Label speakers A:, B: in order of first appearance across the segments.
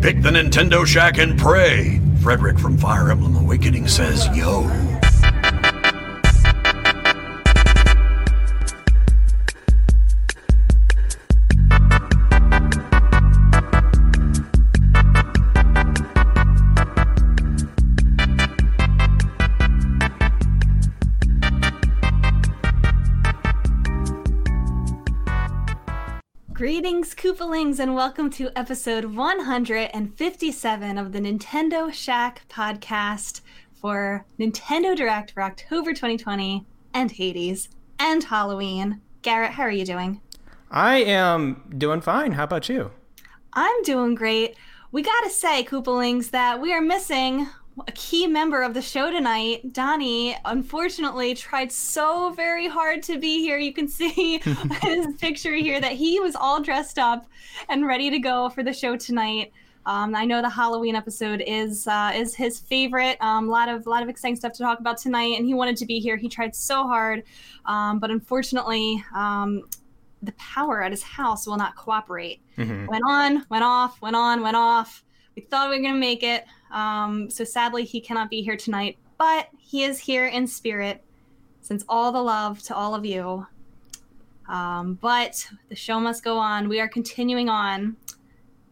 A: Pick the Nintendo Shack and pray. Frederick from Fire Emblem Awakening says, yo.
B: Koopalings, and welcome to episode 157 of the Nintendo Shack podcast for Nintendo Direct for October 2020 and Hades and Halloween. Garrett, how are you doing?
C: I am doing fine. How about you?
B: I'm doing great. We gotta say, Koopalings, that we are missing a key member of the show tonight, Donnie, unfortunately tried so very hard to be here. You can see his picture here that he was all dressed up and ready to go for the show tonight. Um, I know the Halloween episode is uh, is his favorite. A um, lot of lot of exciting stuff to talk about tonight, and he wanted to be here. He tried so hard, um, but unfortunately, um, the power at his house will not cooperate. Mm-hmm. Went on, went off, went on, went off. We thought we were gonna make it. Um, so sadly, he cannot be here tonight, but he is here in spirit. Since all the love to all of you. Um, but the show must go on. We are continuing on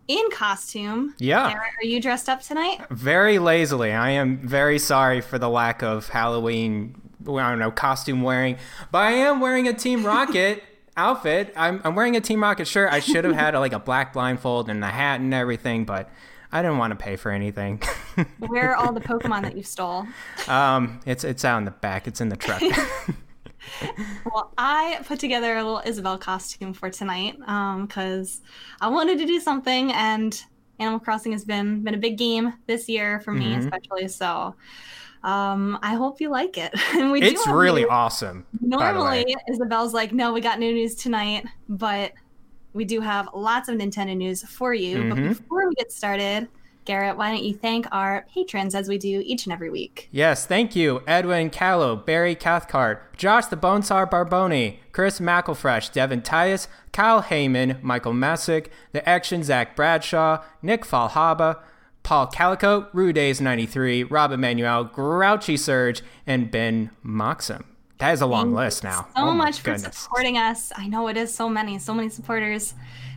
B: in costume.
C: Yeah.
B: Are you dressed up tonight?
C: Very lazily. I am very sorry for the lack of Halloween, I don't know, costume wearing, but I am wearing a Team Rocket. outfit. I'm, I'm wearing a Team Rocket shirt. I should have had a, like a black blindfold and a hat and everything, but I didn't want to pay for anything.
B: Where are all the Pokemon that you stole?
C: Um, it's it's out in the back. It's in the truck.
B: well, I put together a little Isabelle costume for tonight because um, I wanted to do something, and Animal Crossing has been been a big game this year for me, mm-hmm. especially. So, um, I hope you like it.
C: and we it's really news. awesome.
B: Normally, Isabelle's like, "No, we got new news tonight," but we do have lots of Nintendo news for you. Mm-hmm. But before we get started, Garrett, why don't you thank our patrons as we do each and every week?
C: Yes, thank you. Edwin Callow, Barry Cathcart, Josh the Bonesar Barboni, Chris McElfresh, Devin Tias, Kyle Heyman, Michael Messick, The Action Zach Bradshaw, Nick Falhaba, Paul Calico, Rudays93, Rob Emanuel, Grouchy Surge, and Ben Moxham. That is a long Thank list now.
B: So oh much for supporting us. I know it is so many, so many supporters.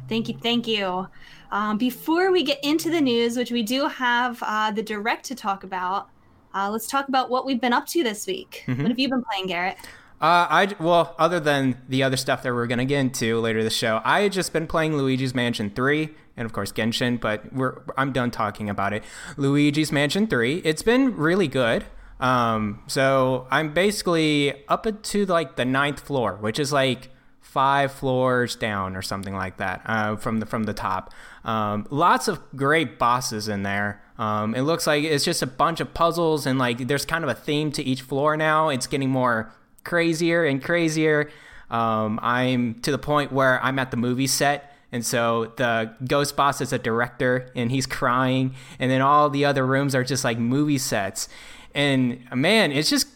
B: Thank you, thank you. Um, before we get into the news, which we do have uh, the direct to talk about, uh, let's talk about what we've been up to this week. Mm-hmm. What have you been playing, Garrett?
C: Uh, I well, other than the other stuff that we're gonna get into later this show, I had just been playing Luigi's Mansion Three and of course Genshin, but we're I'm done talking about it. Luigi's Mansion Three, it's been really good. Um, so I'm basically up to like the ninth floor, which is like five floors down or something like that uh, from the from the top. Um, lots of great bosses in there. Um, it looks like it's just a bunch of puzzles and like there's kind of a theme to each floor now. It's getting more crazier and crazier. Um, I'm to the point where I'm at the movie set. And so the ghost boss is a director and he's crying. And then all the other rooms are just like movie sets. And man, it's just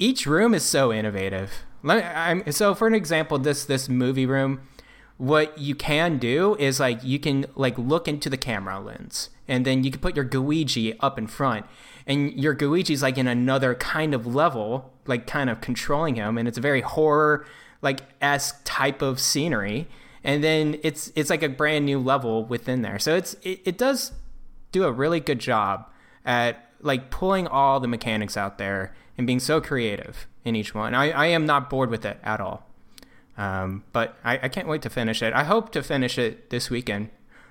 C: each room is so innovative. I'm, so for an example, this this movie room, what you can do is like you can like look into the camera lens, and then you can put your Gooigi up in front, and your Gooigi's like in another kind of level, like kind of controlling him, and it's a very horror like esque type of scenery, and then it's it's like a brand new level within there. So it's it, it does do a really good job at like pulling all the mechanics out there and being so creative in each one. I, I am not bored with it at all. Um, but I, I can't wait to finish it. I hope to finish it this weekend.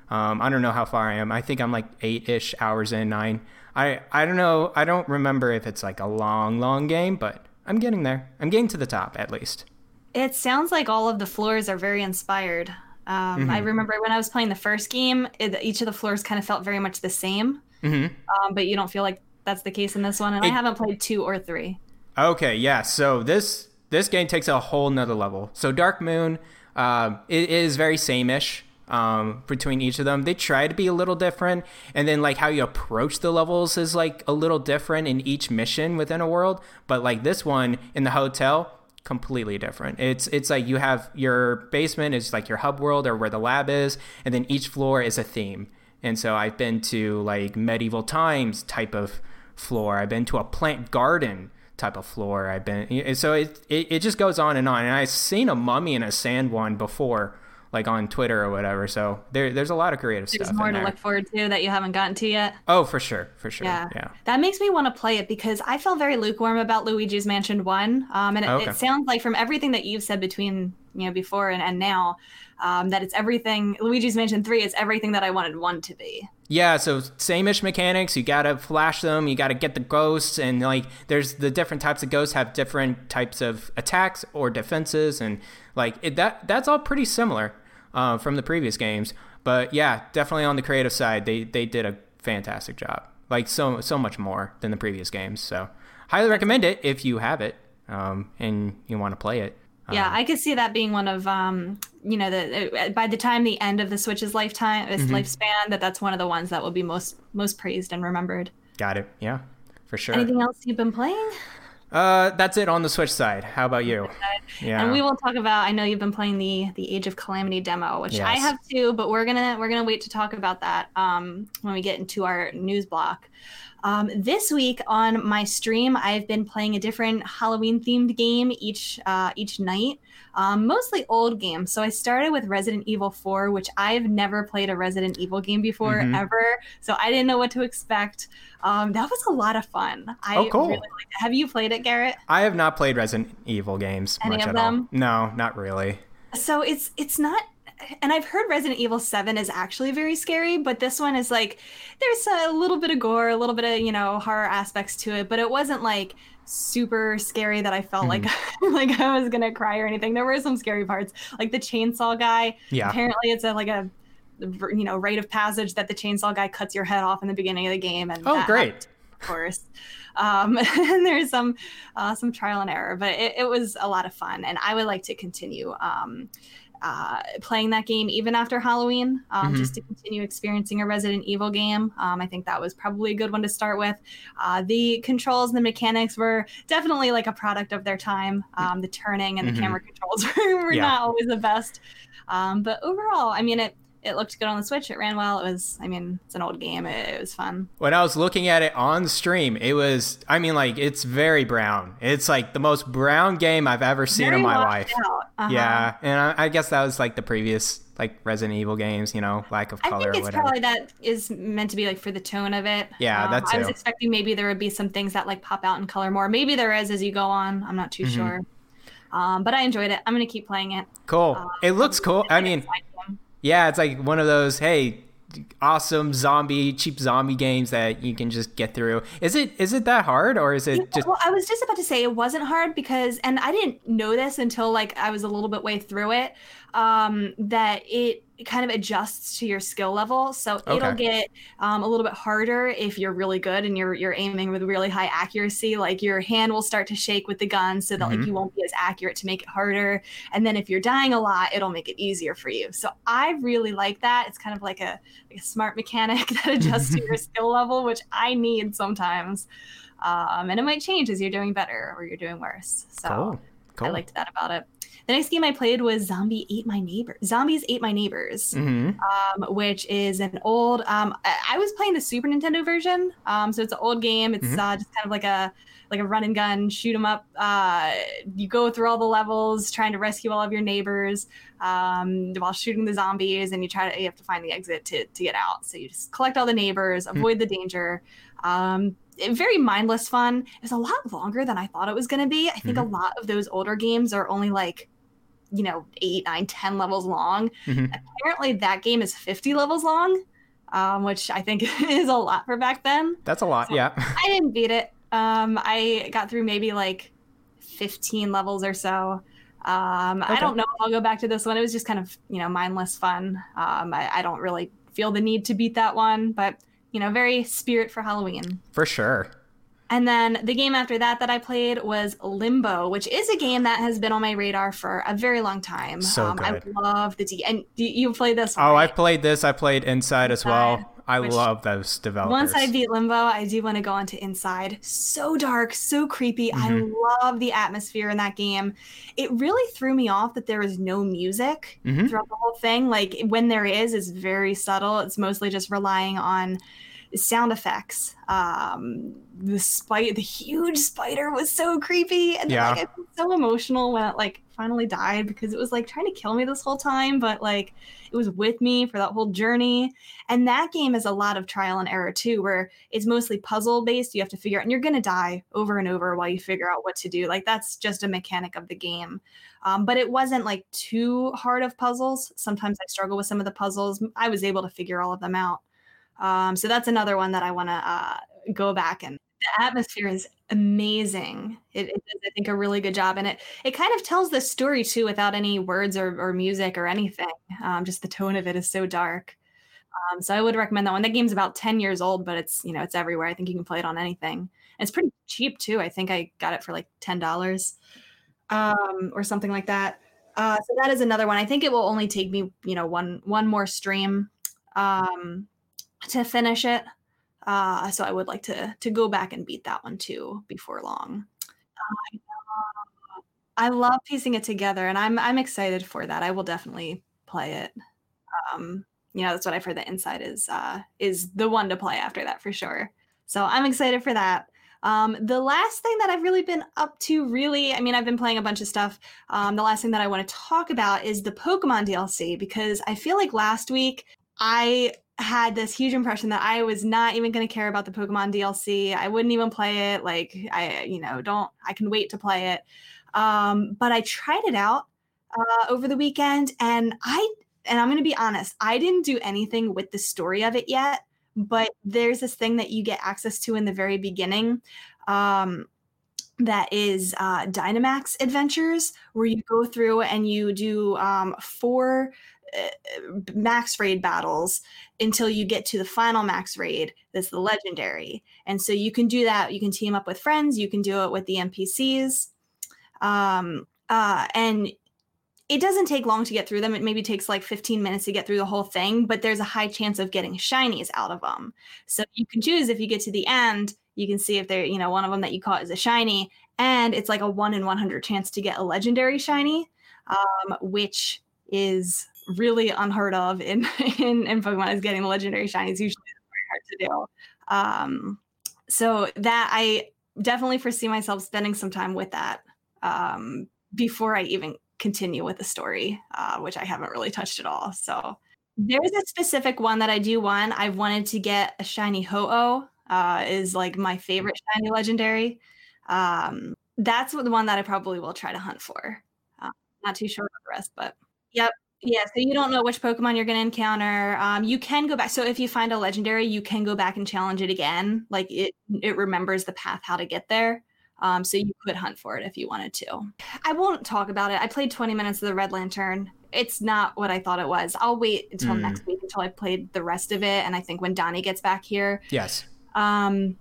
C: Um, I don't know how far I am. I think I'm like eight ish hours in, nine. I, I don't know. I don't remember if it's like a long, long game, but I'm getting there. I'm getting to the top at least.
B: It sounds like all of the floors are very inspired. Um, mm-hmm. I remember when I was playing the first game, it, each of the floors kind of felt very much the same. Mm-hmm. Um, but you don't feel like that's the case in this one, and it, I haven't played two or three.
C: Okay, yeah. So this this game takes a whole nother level. So Dark Moon, uh, it is very same-ish um, between each of them. They try to be a little different, and then like how you approach the levels is like a little different in each mission within a world. But like this one in the hotel, completely different. It's it's like you have your basement is like your hub world or where the lab is, and then each floor is a theme And so I've been to like medieval times type of floor. I've been to a plant garden type of floor. I've been so it, it it just goes on and on. And I've seen a mummy in a sand one before, like on Twitter or whatever. So there there's a lot of creative
B: There's
C: stuff.
B: There's
C: more
B: to
C: there.
B: look forward to that you haven't gotten to yet.
C: Oh, for sure, for sure.
B: Yeah.
C: Yeah.
B: That makes me want to play it because I felt very lukewarm about Luigi's Mansion 1. Um, and it,
C: Okay.
B: it sounds like from everything that you've said between, you know, before and, and now, um, that it's everything, Luigi's Mansion 3 is everything that I wanted 1 to be.
C: Yeah, so same-ish mechanics. You gotta flash them. You gotta get the ghosts, and like there's the different types of ghosts have different types of attacks or defenses, and like it, that that's all pretty similar uh, from the previous games. But yeah, definitely on the creative side, they they did a fantastic job. Like so so much more than the previous games. So highly recommend it if you have it um, and you want to play it.
B: Yeah, I could see that being one of, um, you know, the uh, by the time the end of the Switch's lifetime, its
C: Mm-hmm.
B: lifespan, that that's one of the ones that will be most most praised and remembered.
C: Got it. Yeah, for sure.
B: Anything else you've been playing?
C: Uh, that's it on the Switch side. How about you? Yeah.
B: And we will talk about. I know you've been playing the the Age of Calamity demo, which I have too, but we're gonna we're gonna wait to talk about that um, when we get into our news block. Um, this week on my stream, I've been playing a different Halloween themed game each uh, each night, um, mostly old games. So I started with Resident Evil 4, which I've never played a Resident Evil game before
C: Mhm.
B: ever, so I didn't know what to expect. Um, that was a lot of fun. I
C: Oh, cool.
B: really. Have you played it, Garrett?
C: I have not played Resident Evil games
B: Any
C: much
B: of
C: at all.
B: them?
C: No, not really.
B: so it's it's not and I've heard Resident Evil 7 is actually very scary, but this one is like there's a little bit of gore, a little bit of, you know, horror aspects to it, but it wasn't like super scary that I felt like like I was going to cry or anything. There were some scary parts, like the chainsaw guy.
C: Yeah.
B: Apparently it's a like a you know, rite of passage that the chainsaw guy cuts your head off in the beginning of the game and
C: Oh, great.
B: of course. Um, and there's some uh, some trial and error, but it, it was a lot of fun, and I would like to continue um, uh, playing that game even after Halloween, um,
C: Mhm.
B: just to continue experiencing a Resident Evil game. Um, I think that was probably a good one to start with. Uh, the controls and the mechanics were definitely like a product of their time. Um, the turning and the
C: Mhm.
B: camera controls were, were
C: Yeah.
B: not always the best, um, but overall, I mean it. It looked good on the Switch. It ran well. It was, I mean, it's an old game. It, it was fun.
C: When I was looking at it on stream, it was, I mean, like, it's very brown. It's like the most brown game I've ever seen
B: Very
C: in my life.
B: Uh-huh.
C: Yeah. And I, I guess that was like the previous, like, Resident Evil games, you know, lack of color.
B: I
C: think
B: it's probably that is meant to be like for the tone of it.
C: Yeah,
B: Um,
C: that
B: I was expecting maybe there would be some things that like pop out in color more. Maybe there is as you go on. I'm not too
C: Mhm.
B: sure. Um, but I enjoyed it. I'm gonna keep playing it.
C: Cool.
B: Uh,
C: it looks cool. I mean. Yeah, it's like one of those, hey, awesome zombie, cheap zombie games that you can just get through. Is it is it that hard or is it
B: Yeah,
C: just
B: well, I was just about to say it wasn't hard because, and I didn't know this until like I was a little bit way through it, um, that it kind of adjusts to your skill level. So it'll get um, a little bit harder if you're really good and you're you're aiming with really high accuracy. Like your hand will start to shake with the gun, so that
C: Mhm.
B: like you won't be as accurate to make it harder. And then if you're dying a lot, it'll make it easier for you. So I really like that. It's kind of like a, like a smart mechanic that adjusts to your skill level, which I need sometimes um, and it might change as you're doing better or you're doing worse. So
C: cool? Cool.
B: I liked that about it. The next game I played was Zombie Ate My Neighbor. Zombies Ate My Neighbors,
C: hmm
B: um, which is an old. Um, I, was playing the Super Nintendo version, um, so it's an old game. It's
C: Mhm.
B: uh, just kind of like a like a run and gun, shoot 'em up. Uh, you go through all the levels trying to rescue all of your neighbors um, while shooting the zombies, and you try to you have to find the exit to to get out. So you just collect all the neighbors, avoid the danger. Um, it- very mindless fun. It's a lot longer than I thought it was going to be. I think a lot of those older games are only like, you know, eight, nine, ten levels long.
C: hmm
B: Apparently, that game is 50 levels long, um, which I think is a lot for back then.
C: That's a lot.
B: So-
C: Yeah.
B: I didn't beat it. Um, I got through maybe like 15 levels or so. Um, I don't know if I'll go back to this one. It was just kind of, you know, mindless fun. Um, I, I don't really feel the need to beat that one, but, you know, very spirit for Halloween.
C: For sure.
B: And then the game after that that I played was Limbo, which is a game that has been on my radar for a very long time.
C: So
B: um, I love the D. And you, you played this one.
C: Oh,
B: right?
C: I've played this. I played Inside as well. I love those developers.
B: Once I beat Limbo, I do want to go into Inside. So dark, so creepy.
C: Mhm.
B: I love the atmosphere in that game. It really threw me off that there was no music
C: Mhm.
B: throughout the whole thing. Like when there is, it's very subtle. It's mostly just relying on sound effects. Um, the spider, the huge spider, was so creepy, and
C: Yeah.
B: like I was so emotional when it like finally died because it was like trying to kill me this whole time, but like it was with me for that whole journey. And that game is a lot of trial and error too, where it's mostly puzzle based. You have to figure out, and you're gonna die over and over while you figure out what to do. Like that's just a mechanic of the game. Um, but it wasn't like too hard of puzzles. Sometimes I struggle with some of the puzzles. I was able to figure all of them out. Um, so that's another one that I want to uh, go back and the atmosphere is amazing. It, it does, I think, a really good job, and it it kind of tells the story too without any words or, or music or anything. Um, just the tone of it is so dark. Um, so I would recommend that one. That game's about ten years old, but it's you know it's everywhere. I think you can play it on anything. And it's pretty cheap too. I think I got it for like ten dollars, um, or something like that. Uh, so that is another one. I think it will only take me you know one one more stream um, to finish it. Uh, so I would like to to go back and beat that one too before long. I. I love piecing it together, and I'm I'm excited for that. I will definitely play it. Um, you know, that's what I've heard. The inside is uh, is the one to play after that for sure. So I'm excited for that. Um, the last thing that I've really been up to, really, I mean, I've been playing a bunch of stuff. Um, the last thing that I want to talk about is the Pokemon DLC because I feel like last week I had this huge impression that I was not even going to care about the Pokemon DLC. I wouldn't even play it. Like, I, you know, don't, I can wait to play it. Um, but I tried it out uh, over the weekend and I, and I'm going to be honest, I didn't do anything with the story of it yet, but there's this thing that you get access to in the very beginning. Um, that is uh, Dynamax Adventures, where you go through and you do um, four max raid battles until you get to the final max raid that's the legendary. And so you can do that. You can team up with friends. You can do it with the npcs um uh and it doesn't take long to get through them. It maybe takes like 15 minutes to get through the whole thing but there's a high chance of getting shinies out of them so you can choose if you get to the end. You can see if they're you know one of them that you caught is a shiny and it's like a 1 in 100 chance to get a legendary shiny um, which is really unheard of in in, in Pokemon is getting legendary shiny is usually very hard to do. Um, so that I definitely foresee myself spending some time with that um, before I even continue with the story, uh, which I haven't really touched at all. So there's a specific one that I do want. I've wanted to get a shiny Ho-Oh. Uh, is like my favorite shiny legendary. Um, that's the one that I probably will try to hunt for. Uh, not too sure about the rest, but yep, yeah, so you don't know which Pokemon you're going to encounter. Um, you can go back. So if you find a legendary, you can go back and challenge it again. Like it, it remembers the path how to get there. Um, so you could hunt for it if you wanted to. I won't talk about it. I played 20 minutes of the Red Lantern. It's not what I thought it was. I'll wait until
C: Mm.
B: next week until I played the rest of it. And I think when Donnie gets back here,
C: Yes.
B: um,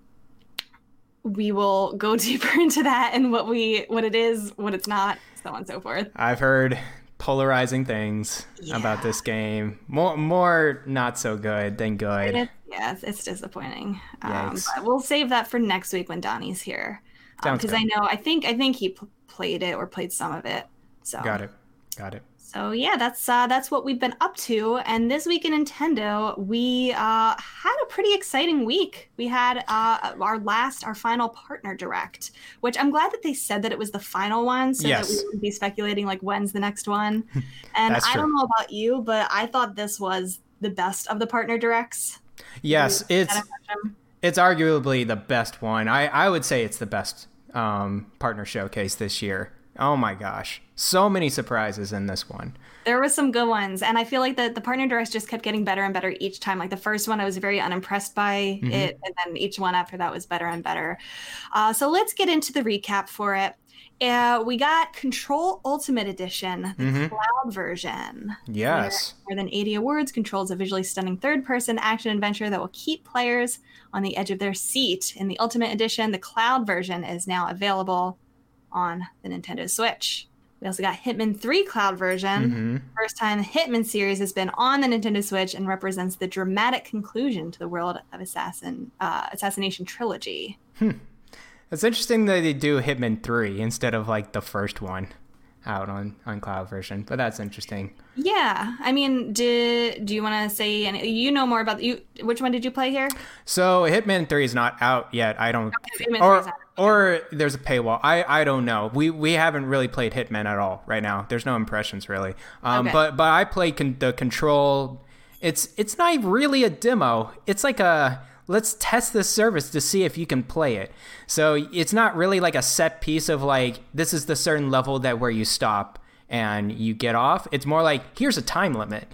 B: we will go deeper into that and what we what it is, what it's not, so on and so forth.
C: I've heard polarizing things about this game. More more not so good than good.
B: It- yeah, it's, it's disappointing. Um, but we'll save that for next week when Donnie's here, because
C: good.
B: I know I think I think he p- played it or played some of it. So
C: Got it. Got it.
B: So yeah, that's uh, that's what we've been up to. And this week in Nintendo, we uh, had a pretty exciting week. We had uh, our last, our final partner direct, which I'm glad that they said that it was the final one, so
C: Yes.
B: that we wouldn't be speculating like when's the next one. And I don't know about you, but I thought this was the best of the partner directs.
C: Yes, it's
B: had a impression?
C: it's arguably the best one. I I would say it's the best um, partner showcase this year. Oh my gosh, so many surprises in this one.
B: There were some good ones, and I feel like the the partner directs just kept getting better and better each time. Like the first one, I was very unimpressed by
C: Mhm.
B: it, and then each one after that was better and better. Uh, so let's get into the recap for it. Uh, we got Control Ultimate Edition, the
C: Mhm.
B: cloud version.
C: Yes.
B: More than 80 awards, controls a visually stunning third person action adventure that will keep players on the edge of their seat. In the Ultimate Edition, the cloud version is now available on the Nintendo Switch. We also got Hitman 3 cloud version.
C: Mm-hmm.
B: First time the Hitman series has been on the Nintendo Switch and represents the dramatic conclusion to the World of Assassin uh, Assassination trilogy.
C: It's interesting that they do Hitman 3 instead of like the first one out on, on cloud version, but that's interesting.
B: Yeah, I mean, did do you want to say? And you know more about you. Which one did you play here?
C: So Hitman 3 is not out yet. I don't
B: 3
C: or. Or there's a paywall. I I don't know. We we haven't really played Hitman at all right now. There's no impressions really. Um
B: Okay.
C: but but I play con- the control it's it's not really a demo. It's like a let's test this service to see if you can play it. So it's not really like a set piece of like this is the certain level that where you stop and you get off. It's more like here's a time limit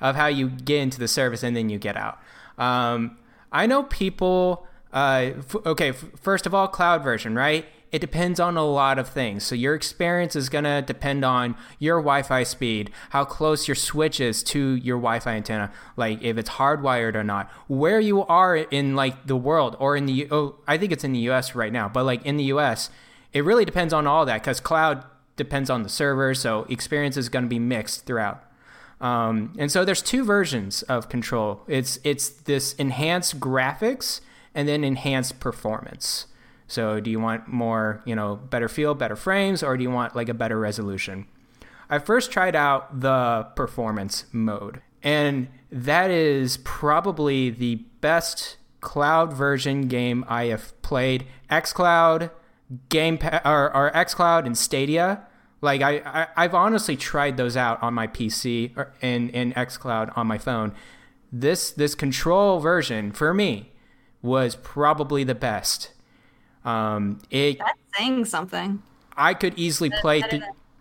C: of how you get into the service and then you get out. Um, I know people. Uh, f- okay, f- first of all, cloud version, right? It depends on a lot of things. So your experience is gonna depend on your Wi-Fi speed, how close your switch is to your Wi-Fi antenna, like if it's hardwired or not, where you are in like the world or in the. Oh, I think it's in the U.S. right now, but like in the U.S., it really depends on all that because cloud depends on the server, so experience is going to be mixed throughout. Um, and so there's two versions of control. It's it's this enhanced graphics and then enhanced performance. So do you want more, you know, better feel, better frames, or do you want like a better resolution? I first tried out the performance mode, and that is probably the best cloud version game I have played. XCloud, Game or, or XCloud and Stadia. Like I, I, I've honestly tried those out on my PC or in in XCloud on my phone. This this control version for me was probably the best. Um, it
B: That's saying something.
C: I could easily play through.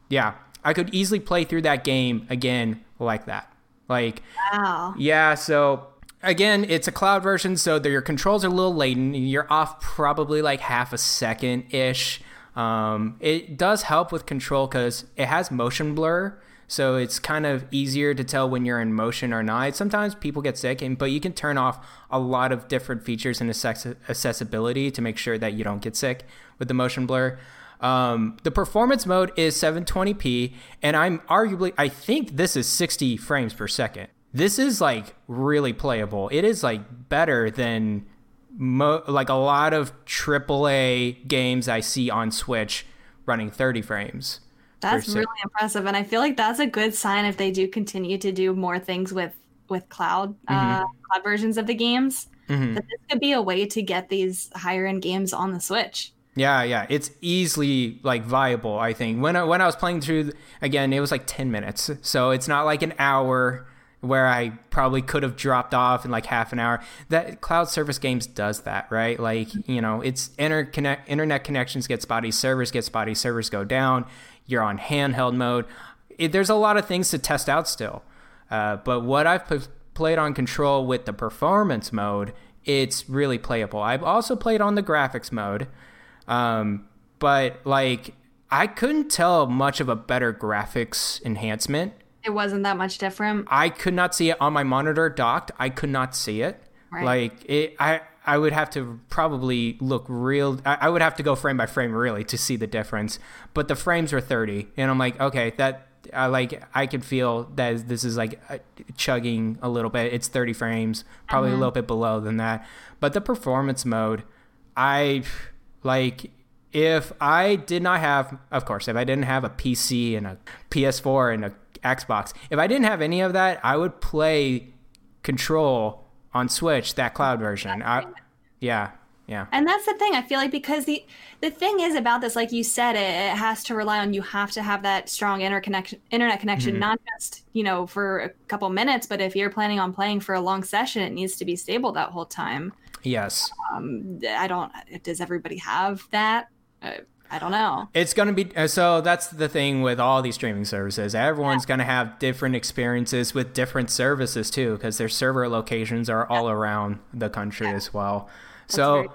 C: Yeah, I could easily play through that game again like that. Like
B: Wow.
C: yeah, so again, it's a cloud version, so your controls are a little latent. You're off probably like half a second ish. Um, it does help with control because it has motion blur, so it's kind of easier to tell when you're in motion or not. Sometimes people get sick, and but you can turn off a lot of different features in accessibility to make sure that you don't get sick with the motion blur. Um, the performance mode is 720p, and I'm arguably, I think this is 60 frames per second. This is like really playable. It is like better than mo- like a lot of AAA games I see on Switch running 30 frames.
B: That's really impressive, and I feel like that's a good sign if they do continue to do more things with with cloud uh, cloud versions of the games.
C: Mhm.
B: That this could be a way to get these higher end games on the Switch.
C: Yeah, yeah, it's easily like viable. I think when I, when I was playing through again, it was like ten minutes, so it's not like an hour where I probably could have dropped off in like half an hour. That cloud service games does that, right? Like you know, it's interconnect internet connections get spotty, servers get spotty, servers go down. You're on handheld mode. It, there's a lot of things to test out still, uh, but what I've p- played on control with the performance mode, it's really playable. I've also played on the graphics mode. Um, but like I couldn't tell much of a better graphics enhancement.
B: It wasn't that much different.
C: I could not see it on my monitor docked. I could not see it.
B: Right.
C: Like it, I I would have to probably look real. I, would have to go frame by frame really to see the difference. But the frames were 30, and I'm like, okay, that I like I could feel that this is like uh, chugging a little bit. It's 30 frames, probably a little bit below than that. But the performance mode, I like if I did not have, of course, if I didn't have a PC and a PS4 and a Xbox, if I didn't have any of that, I would play Control on Switch, that cloud version. I, yeah, yeah.
B: And that's the thing. I feel like because the the thing is about this, like you said, it, it has to rely on you have to have that strong interconnection, internet connection, not just you know for a couple minutes, but if you're planning on playing for a long session, it needs to be stable that whole time.
C: Yes.
B: Um, I don't. Does everybody have that? Uh, I don't know.
C: It's going to be uh, so that's the thing with all these streaming services. Everyone's going to have different experiences with different services too because their server locations are all around the country as well. so
B: very-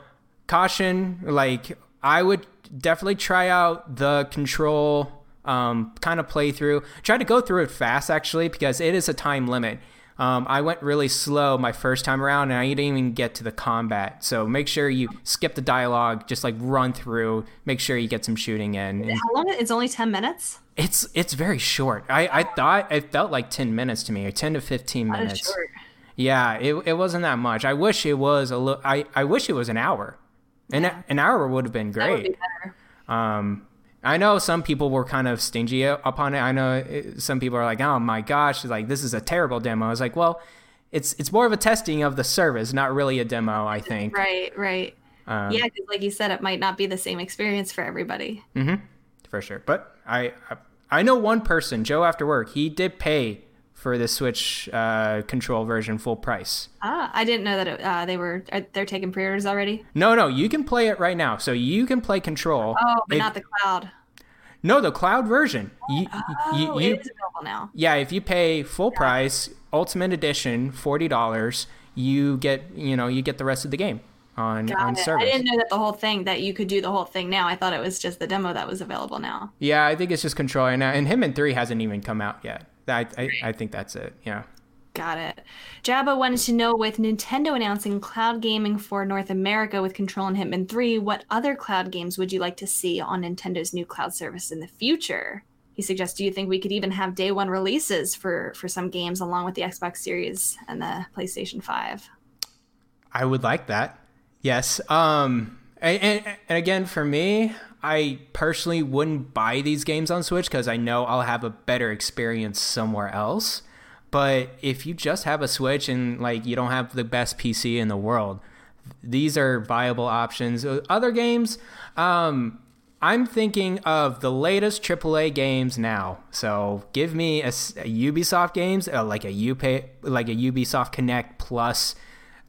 C: caution like I would definitely try out the control um, kind of playthrough. Try to go through it fast actually because it is a time limit. Um, I went really slow my first time around, and I didn't even get to the combat. So make sure you skip the dialogue, just like run through. Make sure you get some shooting in. And
B: How long? It's only 10 minutes?
C: it's it's very short. I, I thought it felt like ten minutes to me, or ten to fifteen minutes. Yeah, it, it wasn't that much. I wish it was a little. I, I wish it was an hour. An, an hour would have been
B: That would
C: great.
B: be better.
C: Um, I know some people were kind of stingy upon it. I know some people are like, "Oh my gosh, like this is a terrible demo." I was like, "Well, it's it's more of a testing of the service, not really a demo." I think.
B: Right, right.
C: Um,
B: yeah, because like you said, it might not be the same experience for everybody.
C: Mm-hmm, For sure. But I, I I know one person, Joe after work, he did pay for the Switch uh, control version full price.
B: Ah, I didn't know that it, uh, they were they're taking pre-orders already.
C: No, no, you can play it right now. So you can play Control.
B: Oh, but
C: If-
B: not the cloud.
C: No, the cloud version. You,
B: Oh,
C: you, you,
B: it is available now.
C: yeah, if you pay full price, Ultimate Edition, forty dollars, you get you know you get the rest of the game on
B: Got
C: on
B: it. I didn't know that the whole thing that you could do the whole thing now. I thought it was just the demo that was available now.
C: Yeah, I think it's just Control, and, Him and Hitman Three hasn't even come out yet. I, I I think that's it. Yeah.
B: Got it. Jabba wanted to know with Nintendo announcing cloud gaming for North America with Control and Hitman 3, what other cloud games would you like to see on Nintendo's new cloud service in the future? He suggests, do you think we could even have day one releases for, for some games along with the Xbox Series and the PlayStation 5?
C: I would like that. Yes. Um. And, and, and again, for me, I personally wouldn't buy these games on Switch because I know I'll have a better experience somewhere else. But if you just have a Switch and like you don't have the best PC in the world, these are viable options. Other games, um, I'm thinking of the latest AAA games now. So give me a Ubisoft games, uh, like a Uplay, like a Ubisoft Connect Plus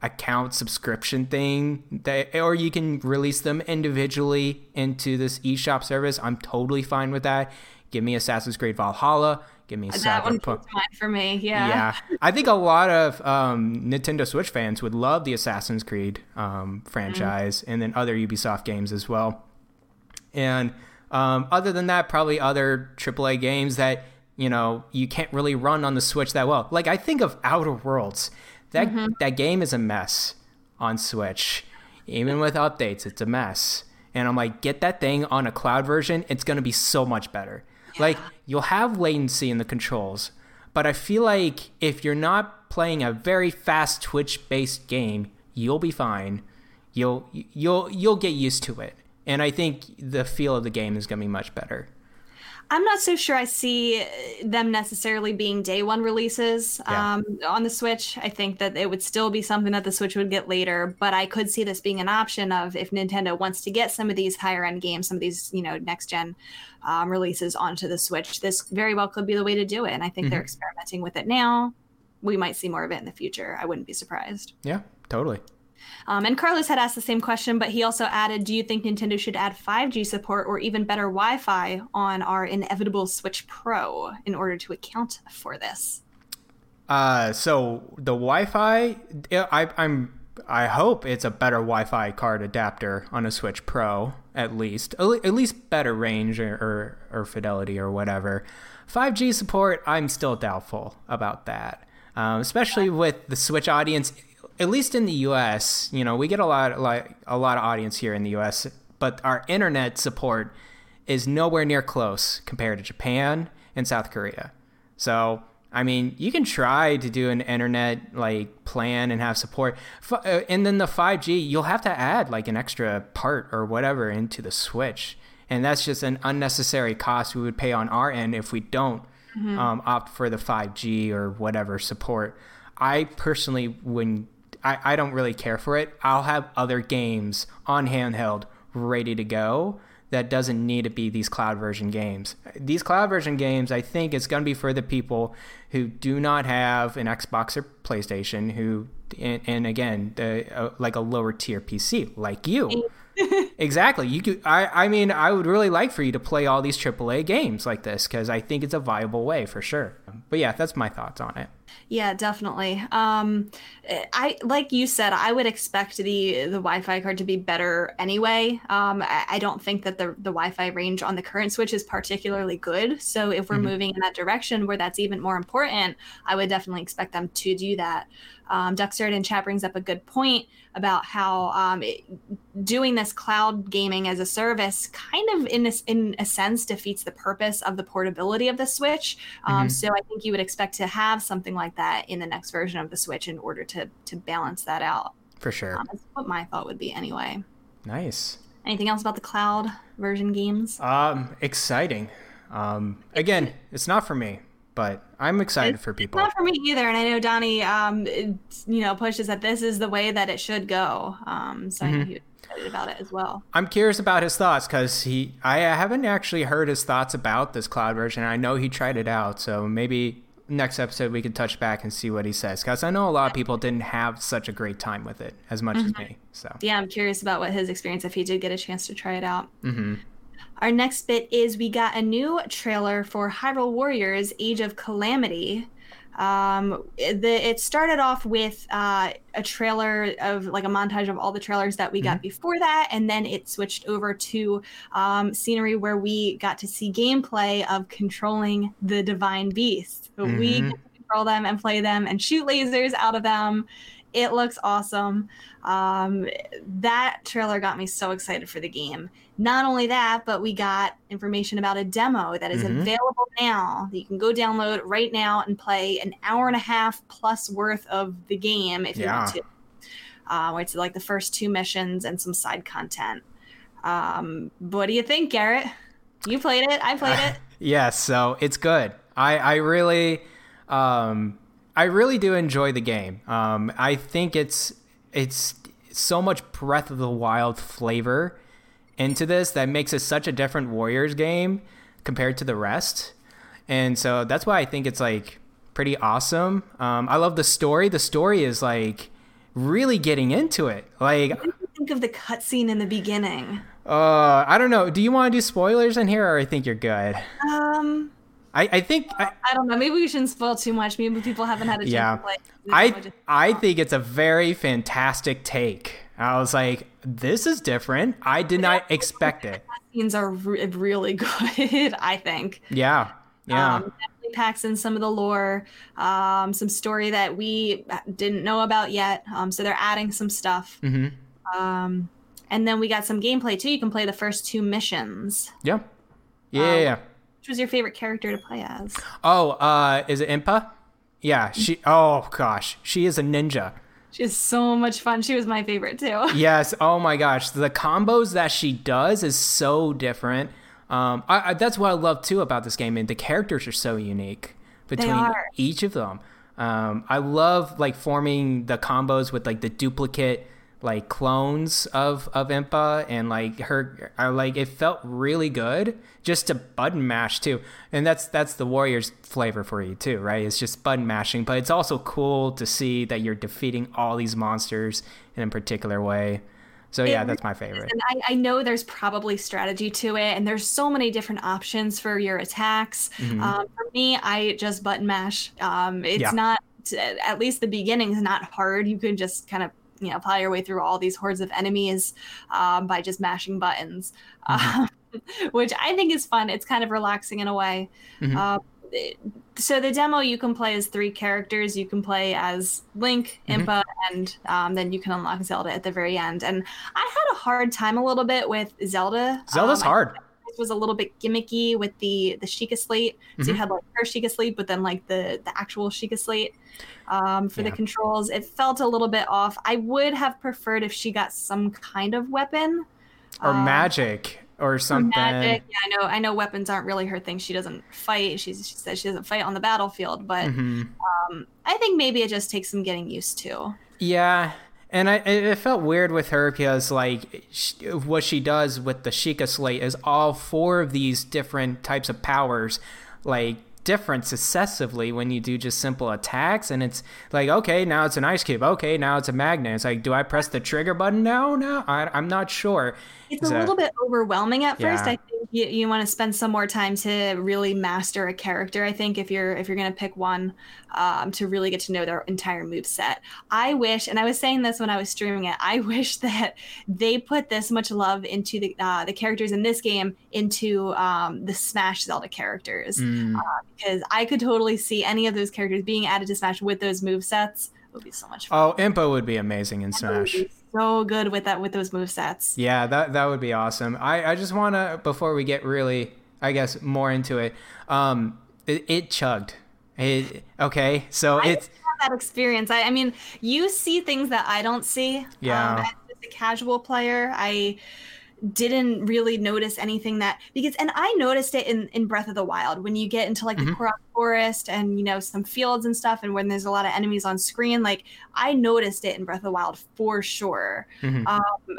C: account subscription thing that or you can release them individually into this eShop service. I'm totally fine with that. Give me Assassin's Creed Valhalla, give me
B: That one
C: Cyberpunk.
B: comes to mind for me. Yeah.
C: Yeah, I think a lot of um, Nintendo Switch fans would love the Assassin's Creed um, franchise, and then other Ubisoft games as well. And um, other than that, probably other AAA games that you know you can't really run on the Switch that well. Like I think of Outer Worlds. That mm-hmm. that game is a mess on Switch. Even with updates, it's a mess. And I'm like, get that thing on a cloud version. It's gonna be so much better. Like you'll have latency in the controls, but I feel like if you're not playing a very fast Twitch-based game, you'll be fine. You'll you'll you'll get used to it. And I think the feel of the game is gonna be much better.
B: I'm not so sure I see them necessarily being day one releases
C: Yeah.
B: um, on the Switch. I think that it would still be something that the Switch would get later, but I could see this being an option of if Nintendo wants to get some of these higher end games, some of these you know next gen um, releases onto the Switch. This very well could be the way to do it, and I think they're experimenting with it now. We might see more of it in the future. I wouldn't be surprised.
C: Yeah, totally.
B: Um, and Carlos had asked the same question, but he also added, "Do you think Nintendo should add 5G support or even better Wi-Fi on our inevitable Switch Pro in order to account for this?"
C: Uh, so the Wi-Fi, I, I'm, I hope it's a better Wi-Fi card adapter on a Switch Pro, at least, at at least better range or, or, or fidelity or whatever. 5G support, I'm still doubtful about that, um, especially with the Switch audience. At least in the U.S., you know, we get a lot, like a lot of audience here in the U.S., but our internet support is nowhere near close compared to Japan and South Korea. So, I mean, you can try to do an internet like plan and have support, uh, and then the 5G, you'll have to add like an extra part or whatever into the Switch, and that's just an unnecessary cost we would pay on our end if we don't um, opt for the 5G or whatever support. I personally wouldn't. I, I don't really care for it. I'll have other games on handheld ready to go that doesn't need to be these cloud version games. These cloud version games, I think, is going to be for the people who do not have an Xbox or PlayStation, who and, and again, the, uh, like a lower tier PC, like you. exactly. You could. I. I mean, I would really like for you to play all these AAA games like this because I think it's a viable way for sure. But yeah, that's my thoughts on it.
B: Yeah, definitely. Um, I like you said, I would expect the the Wi-Fi card to be better anyway. Um, I, I don't think that the the Wi-Fi range on the current Switch is particularly good. So if we're mm-hmm. moving in that direction where that's even more important, I would definitely expect them to do that. Um, Duxerd in chat brings up a good point about how um, it, doing this cloud gaming as a service kind of in this in a sense defeats the purpose of the portability of the Switch. Um, mm-hmm. So I think you would expect to have something like that in the next version of the Switch in order to to balance that out.
C: For sure.
B: Um, that's what my thought would be anyway.
C: Nice.
B: Anything else about the cloud version games?
C: Um, exciting. Um, again, it's not for me but I'm excited
B: it's,
C: for people.
B: not for me either, and I know Donnie, um, you know, pushes that this is the way that it should go. Um, so mm-hmm. he's excited about it as well.
C: I'm curious about his thoughts because he, I haven't actually heard his thoughts about this cloud version. I know he tried it out, so maybe next episode we can touch back and see what he says because I know a lot of people didn't have such a great time with it as much mm-hmm. as me. So
B: yeah, I'm curious about what his experience if he did get a chance to try it out.
C: Mm-hmm.
B: Our next bit is we got a new trailer for Hyrule Warriors Age of Calamity. Um, the, it started off with uh, a trailer of like a montage of all the trailers that we mm-hmm. got before that, and then it switched over to um, scenery where we got to see gameplay of controlling the divine beasts. So mm-hmm. we control them and play them and shoot lasers out of them. It looks awesome. Um, that trailer got me so excited for the game. Not only that, but we got information about a demo that is mm-hmm. available now that you can go download right now and play an hour and a half plus worth of the game if you want to. Uh, it's like the first two missions and some side content. Um, what do you think, Garrett? You played it. I played it.
C: yes, yeah, so it's good. I I really um, I really do enjoy the game. Um, I think it's it's so much Breath of the Wild flavor into this that makes it such a different Warriors game compared to the rest. And so that's why I think it's like pretty awesome. Um, I love the story. The story is like really getting into it. Like,
B: what do you think of the cutscene in the beginning?
C: Uh, I don't know. Do you want to do spoilers in here, or I think you're good?
B: Um,
C: I, I think I,
B: I, don't know. Maybe we shouldn't spoil too much. Maybe people haven't had a chance yeah. to play.
C: I I think it's a very fantastic take. I was like, this is different. I did not expect it.
B: Scenes are re- really good. I think.
C: Yeah. Yeah. Um,
B: definitely packs in some of the lore, um, some story that we didn't know about yet. Um, so they're adding some stuff.
C: Mm-hmm.
B: Um, and then we got some gameplay too. You can play the first two missions.
C: Yeah. Yeah. yeah.
B: Was your favorite character to play as?
C: Oh, uh, is it Impa? Yeah, she. Oh gosh, she is a ninja.
B: She is so much fun. She was my favorite too.
C: yes. Oh my gosh, the combos that she does is so different. Um, I, I, that's what I love too about this game, and the characters are so unique between each of them. Um, I love like forming the combos with like the duplicate like clones of of Impa and like her I like it felt really good just to button mash too. And that's that's the Warriors flavor for you too, right? It's just button mashing, but it's also cool to see that you're defeating all these monsters in a particular way. So yeah, that's my favorite.
B: And I, I, know there's probably strategy to it, and there's so many different options for your attacks. Mm-hmm. Um, for me, I just button mash. Um, it's yeah. not at least the beginning is not hard. You can just kind of you know plow your way through all these hordes of enemies um, by just mashing buttons, mm-hmm. um, which I think is fun. It's kind of relaxing in a way. Mm-hmm. Uh, so the demo you can play as three characters. You can play as Link, mm-hmm. Impa, and um, then you can unlock Zelda at the very end. And I had a hard time a little bit with Zelda.
C: Zelda's um, hard
B: was a little bit gimmicky with the the Sheikah slate. So mm-hmm. you had like her Sheikah slate, but then like the the actual Sheikah slate um, for yeah. the controls. It felt a little bit off. I would have preferred if she got some kind of weapon
C: or um, magic or something. Magic.
B: Yeah, I know. I know weapons aren't really her thing. She doesn't fight. She's, she says she doesn't fight on the battlefield, but mm-hmm. um, I think maybe it just takes some getting used to.
C: Yeah. And I, it felt weird with her because, like, she, what she does with the Sheikah Slate is all four of these different types of powers, like, different successively when you do just simple attacks. And it's like okay now it's an ice cube. Okay now it's a magnet. It's like do i press the trigger button? Now no I, i'm not sure
B: it's a little bit overwhelming at first.
C: Yeah.
B: i think you, you want to spend some more time to really master a character i think if you're if you're going to pick one um, to really get to know their entire move set. I wish and i was saying this when i was streaming it i wish that they put this much love into the uh, the characters in this game into um, the smash zelda characters.
C: Mm,
B: because i could totally see any of those characters being added to smash with those move sets. It would be so much fun.
C: Oh Impa would be amazing in smash
B: so good with that with those move sets
C: Yeah, that that would be awesome. I, I just want to before we get really, I guess, more into it. Um, it, it chugged. It, okay, so
B: I
C: it's
B: have that experience. I, I mean, you see things that I don't see.
C: Yeah.
B: Um, as a casual player, I didn't really notice anything that because and I noticed it in in Breath of the Wild when you get into like the
C: Mhm.
B: Korok forest and you know some fields and stuff and when there's a lot of enemies on screen like I noticed it in Breath of the Wild for sure.
C: mhm,
B: Um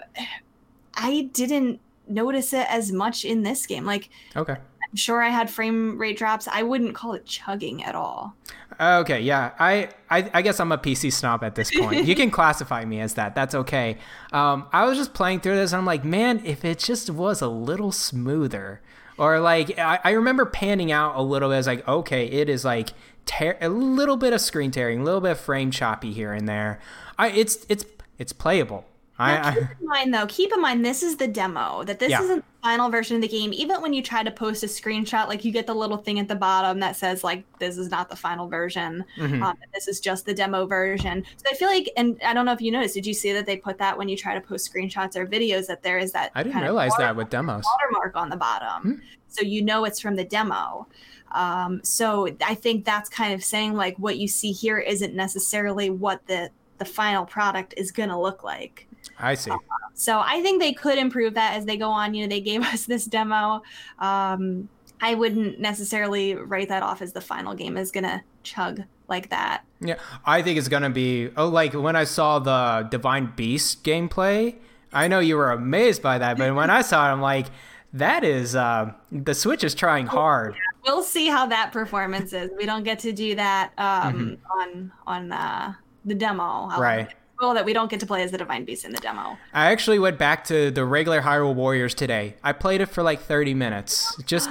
B: I didn't notice it as much in this game. Like
C: okay.
B: I'm sure I had frame rate drops. I wouldn't call it chugging at all.
C: Okay, yeah. I, I I guess I'm a PC snob at this point. you can classify me as that. That's okay. Um, I was just playing through this and I'm like, man, if it just was a little smoother, or like I, I remember panning out a little bit. As like, okay, it is like tear, a little bit of screen tearing, a little bit of frame choppy here and there. I it's it's it's playable. I,
B: Now,
C: I
B: keep in mind though, keep in mind this is the demo. That this
C: Yeah.
B: isn't the final version of the game. Even when you try to post a screenshot, like you get the little thing at the bottom that says like this is not the final version.
C: Mhm.
B: Um, this is just the demo version. So I feel like, and I don't know if you noticed, did you see that they put that when you try to post screenshots or videos that there is that
C: I didn't realize that with demos.
B: watermark on the bottom,
C: Hmm.
B: so you know it's from the demo. Um, so I think that's kind of saying like what you see here isn't necessarily what the the final product is going to look like.
C: I see.
B: So I think they could improve that as they go on. You know, they gave us this demo. Um, I wouldn't necessarily write that off as the final game is gonna chug like that.
C: Yeah, I think it's gonna be. Oh, like when I saw the Divine Beast gameplay, I know you were amazed by that, but when I saw it, I'm like, that is uh, the Switch is trying hard.
B: We'll see how that performance is. We don't get to do that um, on on uh, the demo. I'll-
C: Mm-hmm. Right.
B: That we don't get to play as the Divine Beast in the demo.
C: I actually went back to the regular Hyrule Warriors today. I played it for like 30 minutes. Just,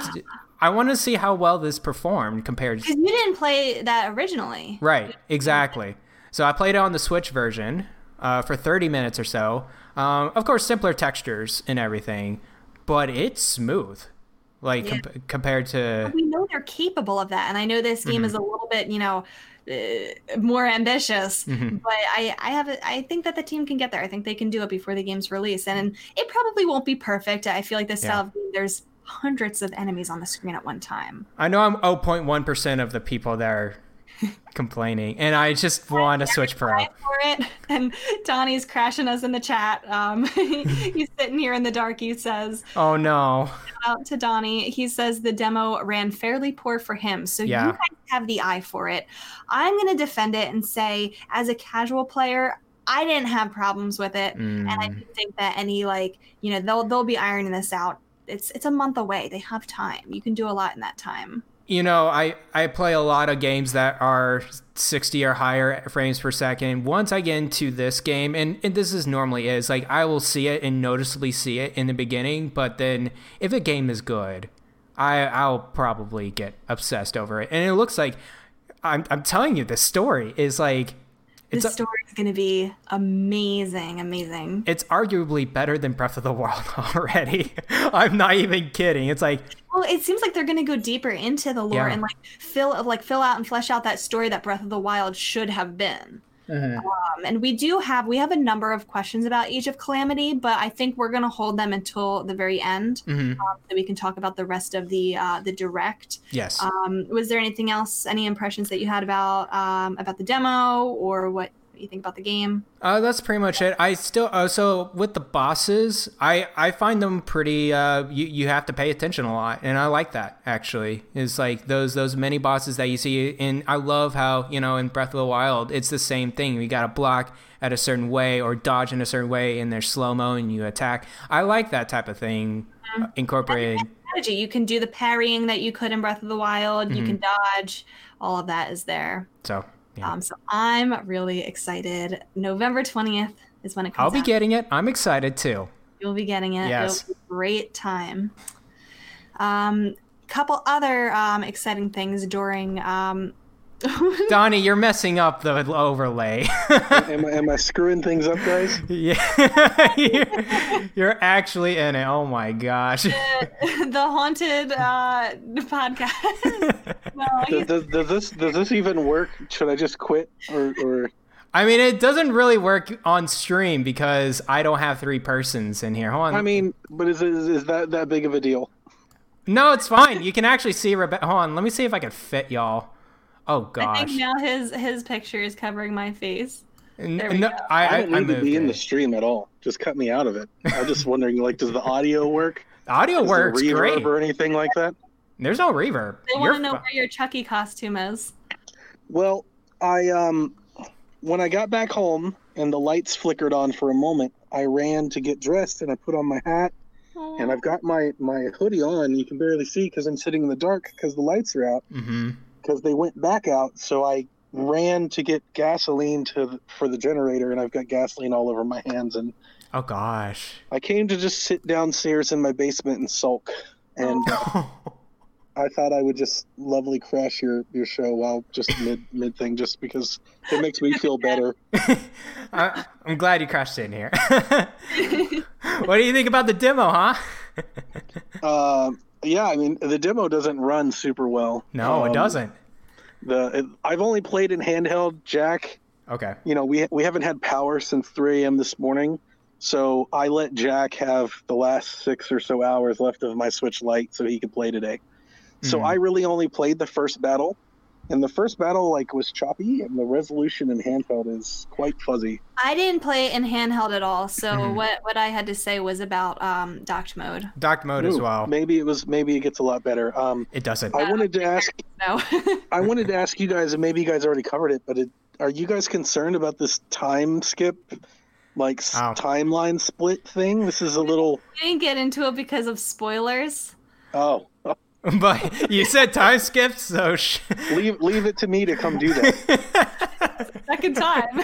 C: I want to see how well this performed compared.
B: To Because you didn't play that originally.
C: Right, exactly. So I played it on the Switch version uh, for 30 minutes or so. Um, of course, simpler textures and everything, but it's smooth. Like
B: Yeah.
C: com- compared to
B: We know they're capable of that, and I know this
C: Mm-hmm.
B: game is a little bit, you know, uh, more ambitious.
C: Mm-hmm.
B: But I, I have, a, I think that the team can get there. I think they can do it before the game's release, and it probably won't be perfect. I feel like this style of game, there's hundreds of enemies on the screen at one time.
C: I know I'm 0.1% of the people that are complaining, and I just want to Switch Pro.
B: For it, and Donnie's crashing us in the chat. Um, he's sitting here in the dark. He says,
C: Oh no.
B: out to Donnie. He says the demo ran fairly poor for him. So
C: Yeah.
B: you guys have the eye for it. I'm going to defend it and say, as a casual player, I didn't have problems with it, and I
C: Mm,
B: think that any like you know they'll they'll be ironing this out. It's it's a month away. They have time. You can do a lot in that time.
C: You know, I, I play a lot of games that are 60 or higher frames per second. Once I get into this game, and, and this is normally is, like I will see it and noticeably see it in the beginning, but then if a game is good, I I'll probably get obsessed over it. And it looks like I'm I'm telling you, the story is like it's
B: story is going to be amazing, amazing.
C: it's arguably better than Breath of the Wild already. I'm not even kidding. It's like
B: Well, it seems like they're going to go deeper into the lore
C: Yeah.
B: and like fill like fill out and flesh out that story that Breath of the Wild should have been. Um, and we do have we have a number of questions about Age of Calamity, but I think we're going to hold them until the very end,
C: mhm,
B: um, so we can talk about the rest of the uh, the direct.
C: yes.
B: Um, was there anything else? Any impressions that you had about um, about the demo or what you think about the game?
C: Uh, that's pretty much it. I still uh, so with the bosses, I I find them pretty. Uh, you you have to pay attention a lot, and I like that actually. Is like those those many bosses that you see, and I love how you know in Breath of the Wild, it's the same thing. You got to block at a certain way or dodge in a certain way, and there's slow mo, and you attack. I like that type of thing uh, incorporated.
B: strategy. You can do the parrying that you could in Breath of the Wild. You
C: Mm-hmm.
B: can dodge. All of that is there.
C: So yeah.
B: Um, so I'm really excited. November 20th is when it comes
C: I'll be
B: out.
C: getting it. I'm excited too.
B: You'll be getting it.
C: Yes.
B: It'll be a great time. Um, couple other um, exciting things during. Um,
C: Donnie, you're messing up the overlay.
D: am, I, am I screwing things up, guys?
C: yeah, you're, you're actually in it. Oh my gosh.
B: the haunted uh, podcast. no,
D: Does, does, does this does this even work? Should I just quit or or
C: I mean, it doesn't really work on stream because I don't have three persons in here. Hold on.
D: I mean, but is is, is that that big of a deal?
C: no, it's fine. You can actually see Rebecca. Hold on. Let me see if I can fit y'all. Oh gosh.
B: I think now his his picture is covering my face.
C: N-
B: there we
C: no. I,
D: I
C: I,
D: don't
C: I
D: need to
C: moved
D: be in the stream at all. Just cut me out of it. I'm just wondering, like, does the audio work?
C: Audio
D: Is
C: works
D: there reverb
C: great.
D: or anything like that?
C: There's no reverb.
B: They want to know
C: fi-
B: where your Chucky costume is.
D: Well, I um, when I got back home and the lights flickered on for a moment, I ran to get dressed and I put on my hat and I've got my my hoodie on. You can barely see because I'm sitting in the dark because the lights are out
C: Mhm.
D: Because they went back out. So I ran to get gasoline to for the generator and I've got gasoline all over my hands and
C: Oh gosh.
D: I came to just sit downstairs in my basement and sulk. And I thought I would just lovely crash your, your show while just mid mid thing, just because it makes me feel better.
C: I, I'm glad you crashed in here. what do you think about the demo, huh?
D: Uh, yeah, I mean the demo doesn't run super well.
C: no, it
D: Um,
C: doesn't.
D: The it, I've only played in handheld. Jack,
C: Okay.
D: you know, we we haven't had power since 3 a.m. this morning, so I let Jack have the last six or so hours left of my Switch Lite so he could play today. So
C: Mhm.
D: I really only played the first battle, and the first battle like was choppy, and the resolution in handheld is quite fuzzy.
B: I didn't play it in handheld at all, so
C: Mhm.
B: what what I had to say was about um, docked mode.
C: Docked mode as well.
D: Maybe it was. Maybe it gets a lot better. Um,
C: It doesn't.
D: I wanted to ask.
B: No,
D: I wanted to ask you guys, and maybe you guys already covered it, but it, are you guys concerned about this time skip, like s-
C: Oh.
D: timeline split thing? This is a little.
B: we didn't get into it because of spoilers.
D: Oh,
C: but you said time skips, so sh-
D: leave leave it to me to come do that.
B: Second time.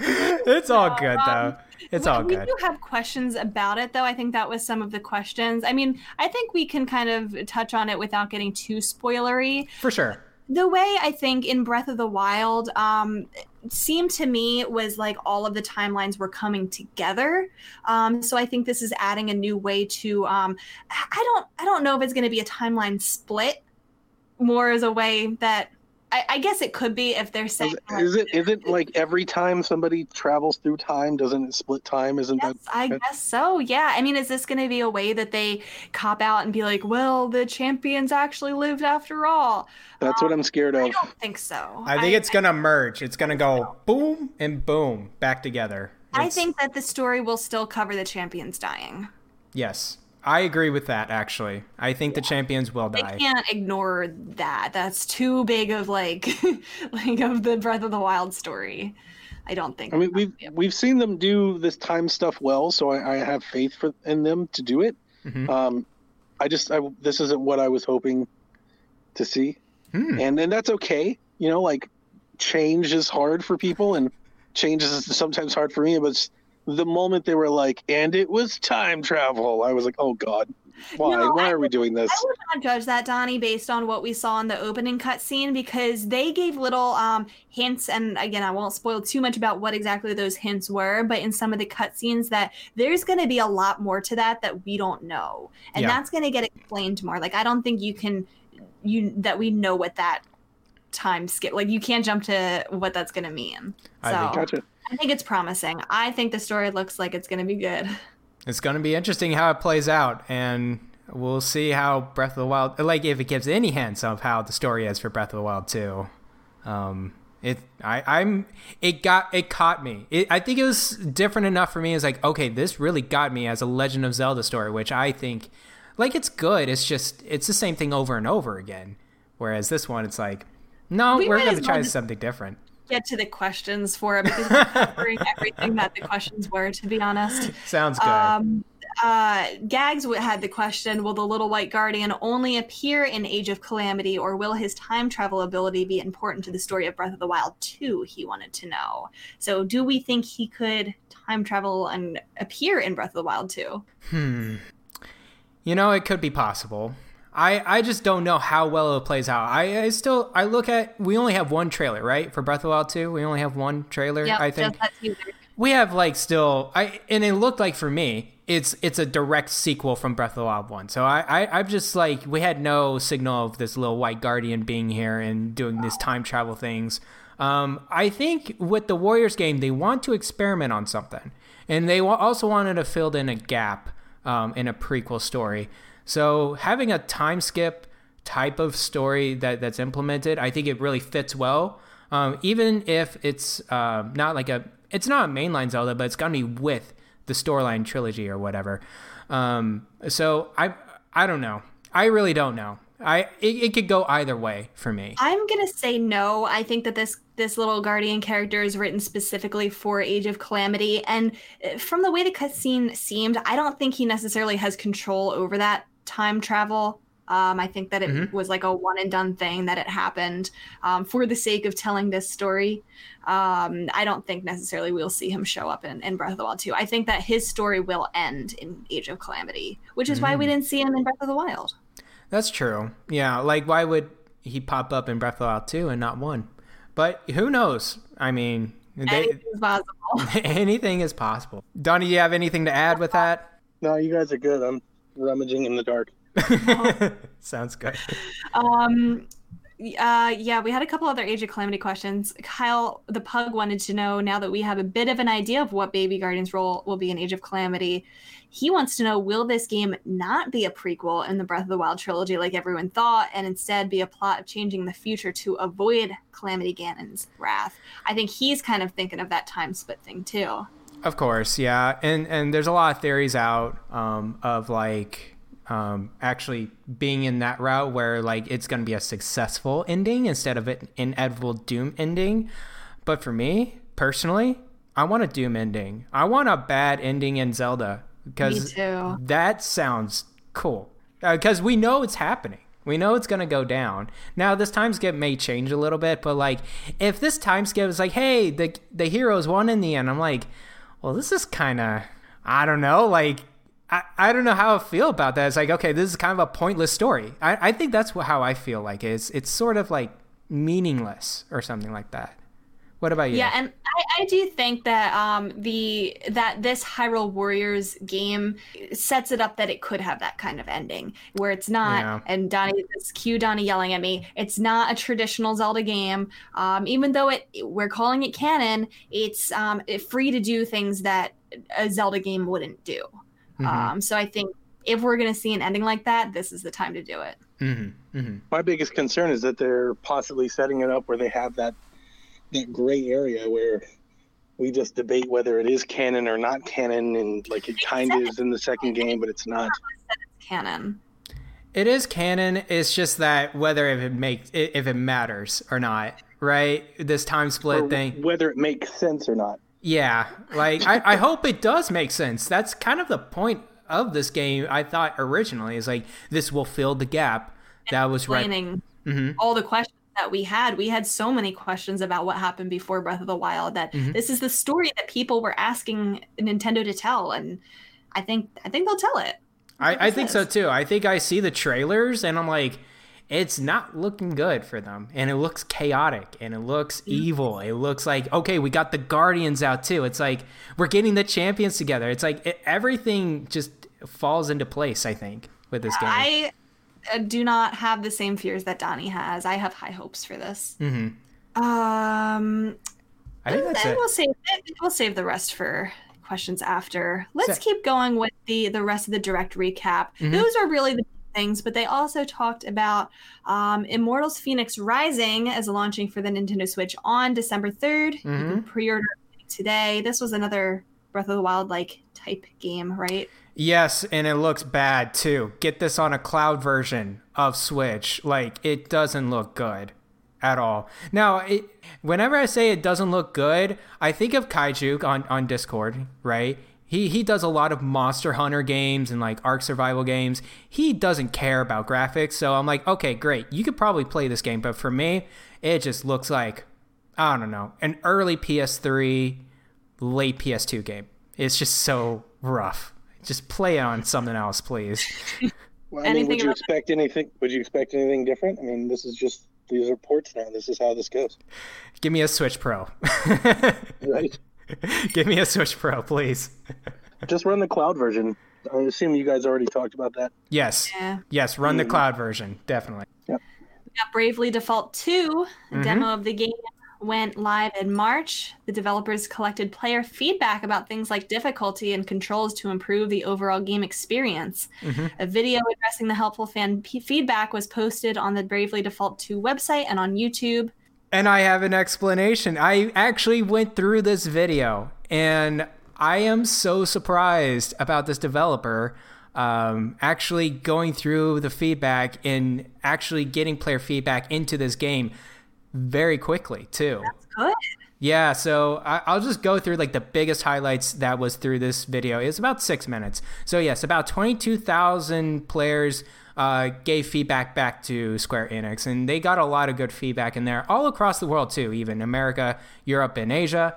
C: it's all good um, though. It's
B: we,
C: all good.
B: we do have questions about it, though. I think that was some of the questions. I mean, I think we can kind of touch on it without getting too spoilery.
C: For sure.
B: The way I think in Breath of the Wild um, seemed to me was like all of the timelines were coming together. Um, so I think this is adding a new way to. Um, I don't. I don't know if it's going to be a timeline split, more as a way that. I, I guess it could be if they're saying.
D: Is, is it is it like every time somebody travels through time, doesn't it split time? Isn't
B: Yes,
D: that?
B: I guess so. Yeah. I mean, is this going to be a way that they cop out and be like, well, the champions actually lived after all?
D: That's what um, I'm scared of.
B: I don't think so.
C: I think it's gonna merge. It's gonna go boom and boom back together.
B: I think that the story will still cover the champions dying.
C: yes, I agree with that. Actually, I think the champions will die.
B: They
C: die.
B: can't ignore that. That's too big of like, like of the Breath of the Wild story. I don't think.
D: I mean, we've we've seen them do this time stuff well, so I, I have faith for in them to do it.
C: Mhm.
D: Um, I just I, this isn't what I was hoping to see,
C: Hmm.
D: and and that's okay. You know, like change is hard for people, and change is sometimes hard for me. But it's the moment they were like, and it was time travel, I was like, oh god, why?
B: No,
D: why
B: I
D: are we doing this?
B: I would not judge that, Donnie, based on what we saw in the opening cutscene because they gave little um, hints. And again, I won't spoil too much about what exactly those hints were, but in some of the cutscenes, that there's going to be a lot more to that that we don't know, and
C: Yeah.
B: that's going to get explained more. Like I don't think you can, you that we know what that time skip. Like you can't jump to what that's going to mean. So
C: I think-
D: Gotcha.
B: I think it's promising. I think the story looks like it's going to be good.
C: It's gonna be interesting how it plays out, and we'll see how Breath of the Wild, like if it gives any hints of how the story is for Breath of the Wild too. Um, it, I, I'm, it got, it caught me. It, I think it was different enough for me. It's like, okay, this really got me as a Legend of Zelda story, which I think, like, it's good. It's just, it's the same thing over and over again. Whereas this one, it's like, no,
B: We
C: are gonna try
B: well just-
C: something different.
B: Get to the questions for it because we're covering everything that the questions were. To be honest,
C: Sounds good.
B: um, uh, Gags had the question: Will the Little White Guardian only appear in Age of Calamity, or will his time travel ability be important to the story of Breath of the Wild 2? He wanted to know. So, do we think he could time travel and appear in Breath of the Wild 2?
C: Hmm. You know, it could be possible. I, I just don't know how well it plays out. I, I still I look at we only have one trailer, right? For Breath of the Wild 2, we only have one trailer,
B: Yep,
C: I think. we have like still I and it looked like for me it's it's a direct sequel from Breath of the Wild one. So I, I I'm just like we had no signal of this little white guardian being here and doing these time travel things. Um, I think with the Warriors game they want to experiment on something, and they also wanted to fill in a gap um, in a prequel story. So having a time skip type of story that that's implemented, I think it really fits well. Um, even if it's uh, not like a, it's not a mainline Zelda, but it's gonna be with the storyline trilogy or whatever. Um, so I, I don't know. I really don't know. I it, it could go either way for me.
B: I'm gonna say no. I think that this this little guardian character is written specifically for Age of Calamity, and uh, from the way the cutscene seemed, I don't think he necessarily has control over that time travel. Um, I think that it
C: Mhm.
B: was like a one and done thing that it happened um, for the sake of telling this story. Um, I don't think necessarily we'll see him show up in, in Breath of the Wild 2. I think that his story will end in Age of Calamity, which is why we didn't see him in Breath of the Wild.
C: That's true. Yeah, like why would he pop up in Breath of the Wild 2 and not 1? But who knows? I mean, they,
B: Anything's possible.
C: anything is possible. Donnie, do you have anything to add with that?
E: No, you guys are good. I'm rummaging in the dark.
C: Sounds good.
B: Um, uh, yeah, we had a couple other Age of Calamity questions. Kyle, the pug, wanted to know now that we have a bit of an idea of what Baby Guardian's role will be in Age of Calamity. He wants to know will this game not be a prequel in the Breath of the Wild trilogy like everyone thought, and instead be a plot of changing the future to avoid Calamity Ganon's wrath? I think he's kind of thinking of that time split thing too.
C: Of course, yeah, and and there's a lot of theories out um, of like um, actually being in that route where like it's going to be a successful ending instead of an inevitable doom ending. But for me personally, I want a doom ending. I want a bad ending in Zelda because that sounds cool. Because we know it's happening. We know it's gonna go down. Now this time skip may change a little bit, but like if this time skip is like, hey, the the heroes won in the end, I'm like, well, this is kind of, I don't know, like. I, I don't know how I feel about that. It's like, okay, this is kind of a pointless story. I, I think that's wh- how I feel like it's it's sort of like meaningless or something like that. What about you?
B: Yeah, and I, I do think that um, the that this Hyrule Warriors game sets it up that it could have that kind of ending where it's not.
C: Yeah.
B: And Donnie, this cue Donnie yelling at me. It's not a traditional Zelda game. Um, even though it we're calling it canon, it's um, free to do things that a Zelda game wouldn't do.
C: Mhm.
B: Um, so I think if we're gonna see an ending like that, this is the time to do it.
C: hmm hmm
E: My biggest concern is that they're possibly setting it up where they have that that gray area where we just debate whether it is canon or not canon, and like it kind of is in the second game, but it's not.
B: Canon.
C: It is canon. It's just that whether if it makes if it matters or not, right? This time split
E: Or
C: thing.
E: whether it makes sense or not.
C: Yeah, like I, I hope it does make sense. That's kind of the point of this game. I thought originally is like this will fill the gap that was right.
B: explaining
C: hmm
B: all the questions that we had. We had so many questions about what happened before Breath of the Wild that
C: Mhm.
B: this is the story that people were asking Nintendo to tell, and I think I think they'll tell it.
C: I, I think so too. I think I see the trailers and I'm like, it's not looking good for them. And it looks chaotic and it looks evil. It looks like, okay, we got the Guardians out too. It's like we're getting the champions together. It's like it, everything just falls into place, I think, with this game.
B: I do not have the same fears that Donnie has. I have high hopes for this.
C: hmm
B: Um,
C: I think that's it.
B: we'll save we'll save the rest for questions after. Let's
C: So-
B: keep going with the the rest of the direct recap.
C: Mhm.
B: Those are really the things, but they also talked about um, Immortals Phoenix Rising as launching for the Nintendo Switch on December 3rd. You can pre-order today. This was another Breath of the Wild like type game, right?
C: Yes, and it looks bad too. Get this on a cloud version of Switch. Like it doesn't look good. at all. Now, it, whenever I say it doesn't look good, I think of Kaiju on, on Discord, right? He he does a lot of Monster Hunter games and like Ark Survival games. He doesn't care about graphics, so I'm like, okay, great. You could probably play this game, but for me, it just looks like I don't know, an early PS3, late PS2 game. It's just so rough. Just play on something else, please.
E: Well, I mean, would you expect anything? Would you expect anything different? I mean, this is just these are ports now. This is how this goes.
C: Give me a Switch Pro.
E: right.
C: Give me a Switch Pro, please.
E: Just run the cloud version. I assume you guys already talked about that.
C: Yes.
B: Yeah.
C: Yes, run the cloud version, definitely.
E: Yep.
B: We got Bravely Default 2. The
C: Mhm.
B: demo of the game went live in March. The developers collected player feedback about things like difficulty and controls to improve the overall game experience.
C: Mhm.
B: A video addressing the helpful fan p- feedback was posted on the Bravely Default 2 website and on YouTube.
C: And I have an explanation. I actually went through this video and I am so surprised about this developer um, actually going through the feedback and actually getting player feedback into this game very quickly, too.
B: That's good.
C: Yeah, so I, I'll just go through like the biggest highlights that was through this video. It's about six minutes. So yes, about twenty-two thousand players uh, gave feedback back to Square Enix, and they got a lot of good feedback in there, all across the world too, even America, Europe, and Asia.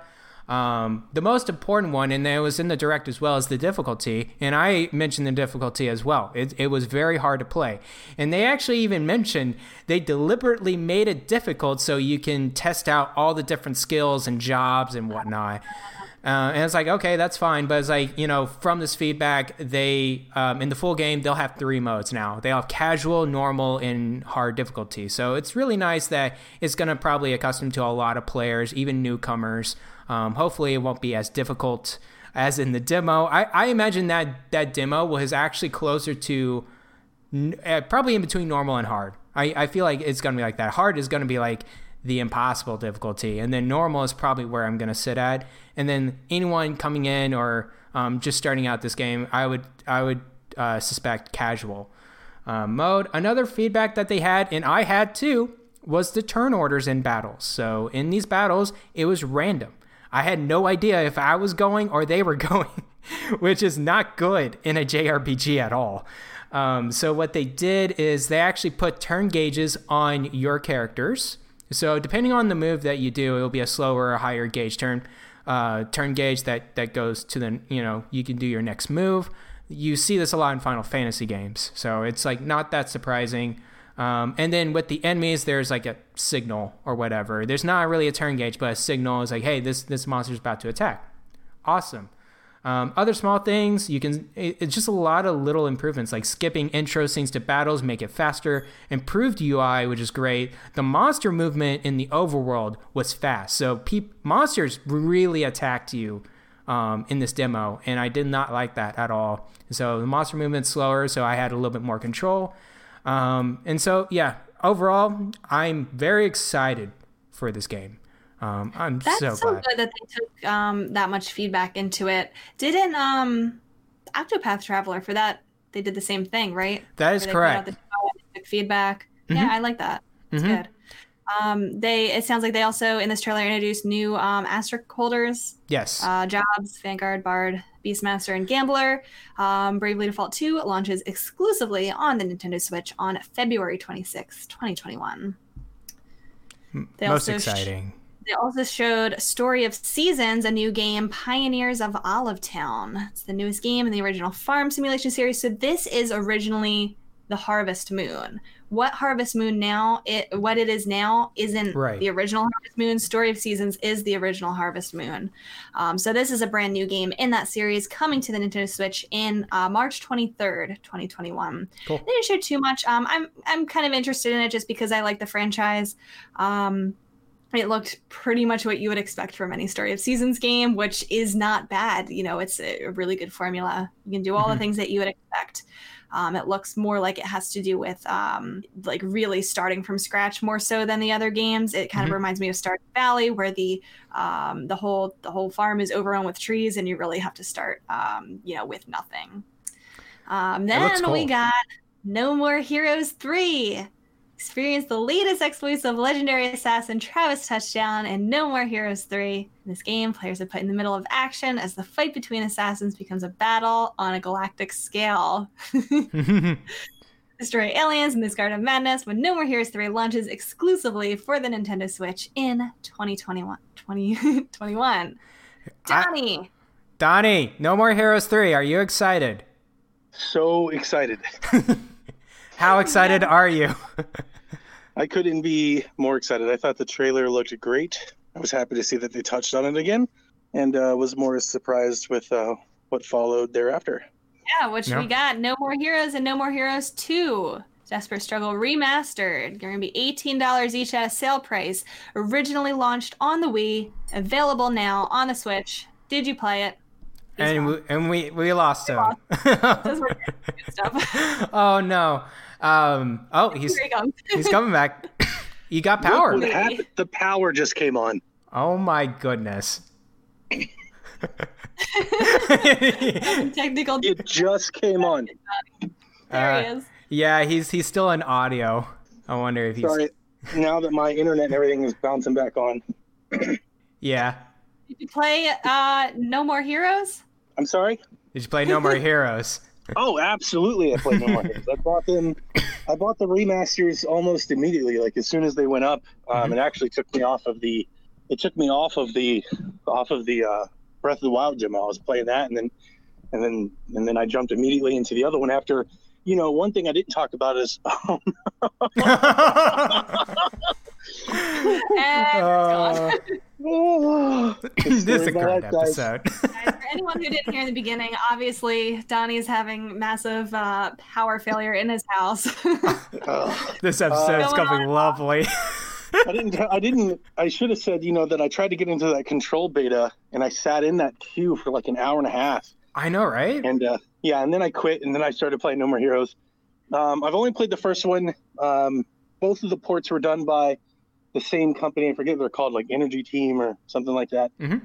C: Um, the most important one, and it was in the direct as well, is the difficulty. And I mentioned the difficulty as well. It, it was very hard to play. And they actually even mentioned they deliberately made it difficult so you can test out all the different skills and jobs and whatnot. Uh, and it's like, okay, that's fine. But it's like, you know, from this feedback, they, um, in the full game, they'll have three modes now. They'll have casual, normal, and hard difficulty. So it's really nice that it's going to probably accustom to a lot of players, even newcomers. Um, hopefully, it won't be as difficult as in the demo. I, I imagine that that demo was actually closer to uh, probably in between normal and hard. I, I feel like it's going to be like that. Hard is going to be like the impossible difficulty, and then normal is probably where I'm going to sit at. And then anyone coming in or um, just starting out this game, I would I would uh, suspect casual uh, mode. Another feedback that they had, and I had too, was the turn orders in battles. So in these battles, it was random. I had no idea if I was going or they were going, which is not good in a JRPG at all. Um, so what they did is they actually put turn gauges on your characters. So depending on the move that you do, it'll be a slower or higher gauge turn. Uh, turn gauge that that goes to the you know you can do your next move. You see this a lot in Final Fantasy games, so it's like not that surprising. Um, and then with the enemies, there's like a signal or whatever. There's not really a turn gauge, but a signal is like, hey, this this monster's about to attack. Awesome. Um, other small things you can it, it's just a lot of little improvements like skipping intro scenes to battles make it faster improved ui which is great the monster movement in the overworld was fast so peop- monsters really attacked you um, in this demo and i did not like that at all so the monster movement's slower so i had a little bit more control um, and so yeah overall i'm very excited for this game um, i'm
B: That's
C: so
B: so,
C: glad
B: good that they took um, that much feedback into it. Didn't um, Octopath Traveler for that? They did the same thing, right?
C: that is
B: Where they put out
C: correct
B: the demo and took feedback. Yeah, I like that. It's
C: Mhm.
B: good. Um, they it sounds like they also in this trailer introduced new um, asterisk holders,
C: yes
B: uh, jobs, Vanguard, Bard, Beastmaster, and Gambler. Um, Bravely Default 2 launches exclusively on the Nintendo Switch on February 26, 2021. They
C: most
B: also sh-
C: exciting
B: They also showed Story of Seasons, a new game, Pioneers of Olive Town. It's the newest game in the original Farm Simulation series. So this is originally the Harvest Moon. What Harvest Moon now, it what it is now, isn't
C: Right.
B: the original Harvest Moon. Story of Seasons is the original Harvest Moon. Um, so this is a brand new game in that series coming to the Nintendo Switch in uh, March 23rd, 2021.
C: Cool.
B: They didn't show too much. Um, I'm I'm kind of interested in it just because I like the franchise. Um, it looked pretty much what you would expect from any story of seasons game which is not bad you know it's a really good formula you can do all
C: Mhm.
B: the things that you would expect um, it looks more like it has to do with um, like really starting from scratch more so than the other games. It kind
C: Mhm.
B: of reminds me of stardew valley where the um, the whole the whole farm is overrun with trees and you really have to start um, you know with nothing. Um, then we got no more heroes 3 Experience the latest exploits of legendary assassin Travis Touchdown in No More Heroes 3. In this game, players are put in the middle of action as the fight between assassins becomes a battle on a galactic scale. Destroy aliens in this Garden of Madness when No More Heroes 3 launches exclusively for the Nintendo Switch in 2021. 2021. Donnie!
C: Donnie, No More Heroes 3, are you excited?
D: So excited.
C: How excited are you?
D: I couldn't be more excited. I thought the trailer looked great. I was happy to see that they touched on it again, and uh, was more surprised with uh, what followed thereafter.
B: Yeah, which
C: Yeah.
B: we got No More Heroes and No More Heroes 2. Desperate Struggle Remastered. They're going to be $18 each at a sale price. Originally launched on the Wii, available now on the Switch. Did you play it? He's
C: and
B: gone.
C: we, and we we lost him.
B: We're good stuff.
C: oh no. Um. Oh, he's
B: he
C: he's coming back. you got power.
D: What happened. The power just came on.
C: Oh my goodness.
B: Technical.
D: It just came on.
B: There he
C: Uh,
B: is.
C: yeah, he's he's still in audio. I wonder if he's
D: Sorry. Now that my internet and everything is bouncing back on.
C: yeah.
B: Did you play uh, No More Heroes?
D: I'm sorry.
C: Did you play No More Heroes?
D: Oh, absolutely! I played No More Heroes. I bought them. I bought the remasters almost immediately. Like as soon as they went up, um,
C: Mhm.
D: it actually took me off of the. It took me off of the, off of the uh, Breath of the Wild gym. I was playing that, and then, and then, and then I jumped immediately into the other one after. You know, one thing I didn't talk about is
B: And it's.
C: Uh, this is a
D: Sorry
C: great
D: about that, guys.
C: episode.
B: Guys, for anyone who didn't hear in the beginning, obviously Donnie's having massive uh, power failure in his house.
D: Ugh.
C: this episode's
B: Going
C: coming lovely.
D: I didn't. I didn't. I should have said, you know, that I tried to get into that control beta, and I sat in that queue for like an hour and a half.
C: I know, right?
D: And uh, yeah, and then I quit, and then I started playing No More Heroes. Um, I've only played the first one. Um, both of the ports were done by the same company. I forget what they're called, like Energy Team or something like that.
C: Mhm.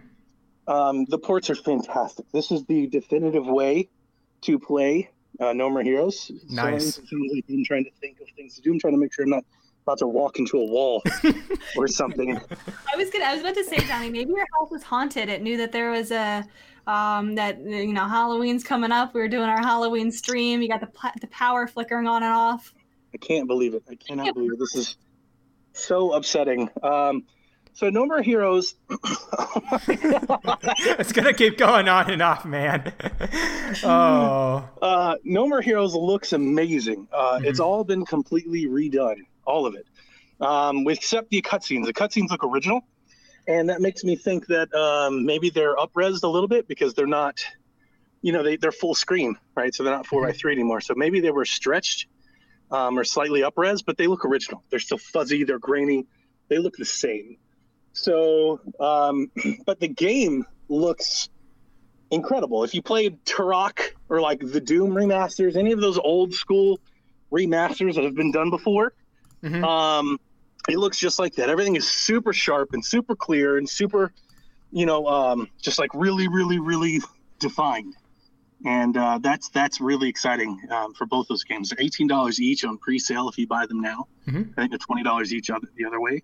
D: Um, the ports are fantastic. This is the definitive way to play uh, No More Heroes.
C: Nice.
D: So, it sounds like I'm trying to think of things to do. I'm trying to make sure I'm not about to walk into a wall or something.
B: I was gonna. I was about to say, Johnny, maybe your house was haunted. It knew that there was a um that you know Halloween's coming up. We were doing our Halloween stream. You got the the power flickering on and off.
D: I can't believe it. I cannot believe it. This is so upsetting. Um, so No More Heroes.
C: it's gonna keep going on and off, man. oh,
D: uh, no More Heroes looks amazing. Uh, It's all been completely redone, all of it, um, except the cutscenes. The cutscenes look original, and that makes me think that um, maybe they're upresed a little bit because they're not, you know, they, they're full screen, right? So they're not 4 by 3 anymore. So maybe they were stretched um, or slightly upres, but they look original. They're still fuzzy, they're grainy, they look the same. So, um, but the game looks incredible. If you played Turok or like the Doom remasters, any of those old school remasters that have been done before,
C: Mhm.
D: um, it looks just like that. Everything is super sharp and super clear and super, you know, um, just like really, really, really defined. And uh, that's that's really exciting um, for both those games. They're eighteen dollars each on pre-sale if you buy them now.
C: Mhm.
D: I think they're twenty dollars each other, the other way.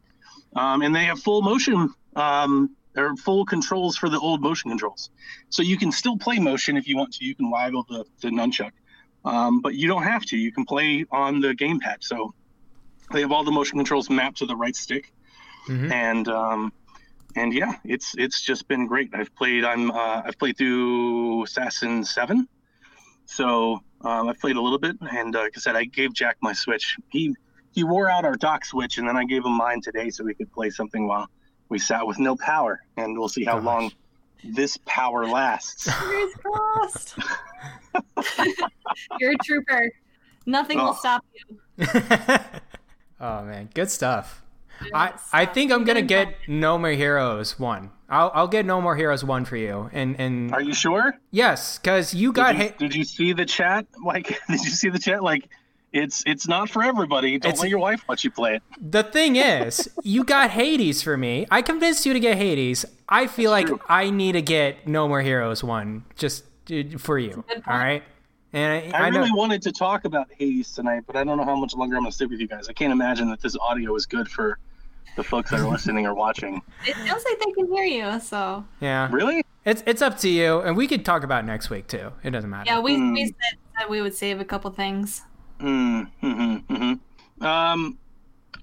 D: Um, and they have full motion um, or full controls for the old motion controls. So you can still play motion if you want to. You can waggle the, the nunchuck, um, but you don't have to. You can play on the gamepad. So they have all the motion controls mapped to the right stick,
C: Mhm.
D: and um, and yeah, it's it's just been great. I've played. I'm uh, I've played through Assassin Seven, so um, I've played a little bit. And uh, like I said, I gave Jack my Switch. He he wore out our dock switch, and then I gave him mine today so we could play something while we sat with no power, and we'll see how
C: Gosh.
D: long this power lasts.
B: Fingers crossed. You're a trooper. Nothing will
D: Oh.
B: stop you.
C: oh man, good stuff. I,
B: Yes.
C: I think I'm gonna get No More Heroes one. I'll I'll get No More Heroes one for you. And and
D: Are you sure?
C: yes, because you got
D: did, you,
C: hit.
D: did you see the chat? Like, did you see the chat? Like, it's it's not for everybody. Don't
C: It's-
D: let your wife watch you play it.
C: The thing is, you got Hades for me. I convinced you to get Hades. I feel like
D: true.
C: I need to get No More Heroes one just uh, for you. All right. And I,
D: I,
C: I know
D: really wanted to talk about Hades tonight, but I don't know how much longer I'm going to stick with you guys. I can't imagine that this audio is good for the folks that are listening or watching.
B: It sounds like they can hear you, so
C: yeah,
D: Really?
C: it's it's up to you, and we could talk about next week too. It doesn't matter.
B: yeah, we
D: Hmm.
B: we said that we would save a couple things.
D: Mm, mm-hmm, mm-hmm. Um,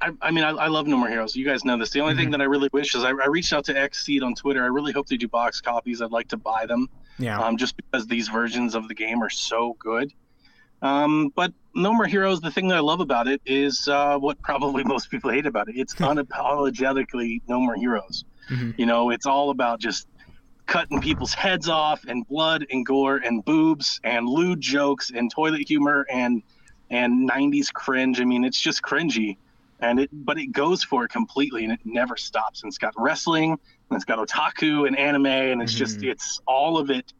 D: I, I mean, I, I love No More Heroes. You guys know this. The only thing that I really wish is I, I reached out to Xseed on Twitter. I really hope they do box copies. I'd like to buy them.
C: yeah.
D: um, just because these versions of the game are so good. Um, but No More Heroes, the thing that I love about it is uh, what probably most people hate about it. It's unapologetically No More Heroes.
C: Mhm.
D: You know, it's all about just cutting people's heads off and blood and gore and boobs and lewd jokes and toilet humor and and 90s cringe. I mean, it's just cringy. And it but it goes for it completely and it never stops. And it's got wrestling and it's got otaku and anime and it's just
C: Mhm.
D: it's all of it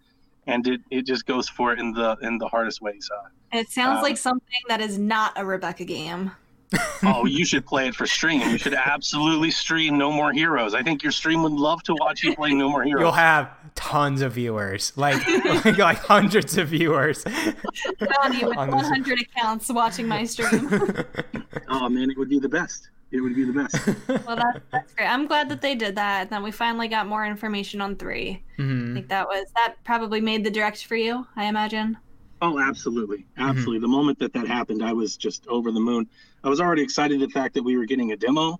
D: and it, it just goes for it in the in the hardest ways. Uh,
B: It sounds
D: Um,
B: like something that is not a Rebecca game.
D: oh, you should play it for stream. You should absolutely stream No More Heroes. I think your stream would love to watch you play No More Heroes.
C: You'll have tons of viewers, like like, like hundreds of viewers.
B: Donnie with
C: On this-
B: 100 accounts watching my stream.
D: oh man, it would be the best. It would be the best.
B: well, that, that's great. I'm glad that they did that. And that we finally got more information on three. I
C: Mhm.
B: think that was that probably made the direct for you. I imagine.
D: Oh, absolutely, absolutely. The moment that that happened, I was just over the moon. I was already excited the fact that we were getting a demo,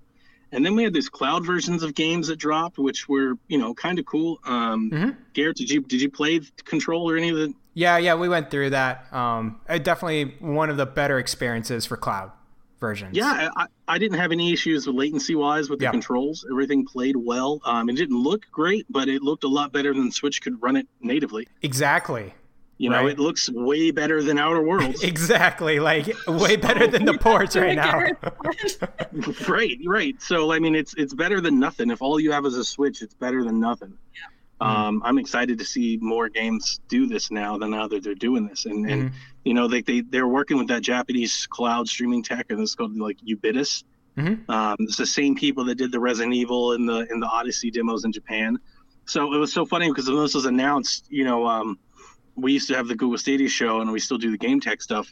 D: and then we had these cloud versions of games that dropped, which were you know kind of cool. Um,
C: Mhm.
D: Garrett, did you did you play Control or any of the?
C: Yeah, yeah, we went through that. Um, definitely one of the better experiences for cloud versions.
D: Yeah, I, I didn't have any issues with latency wise with the
C: Yeah.
D: controls. Everything played well. Um, it didn't look great, but it looked a lot better than Switch could run it natively.
C: exactly,
D: You know, it looks way better than Outer Worlds.
C: exactly. Like way better than the ports right now.
D: right, right. So I mean, it's it's better than nothing. If all you have is a Switch, it's better than nothing. Um, I'm excited to see more games do this now than now that they're doing this, and and you know they they they're working with that Japanese cloud streaming tech, and it's called like Ubitus.
C: Mhm.
D: Um, it's the same people that did the Resident Evil and the and the Odyssey demos in Japan. So it was so funny because when this was announced, you know, um, we used to have the Google Stadia show, and we still do the game tech stuff.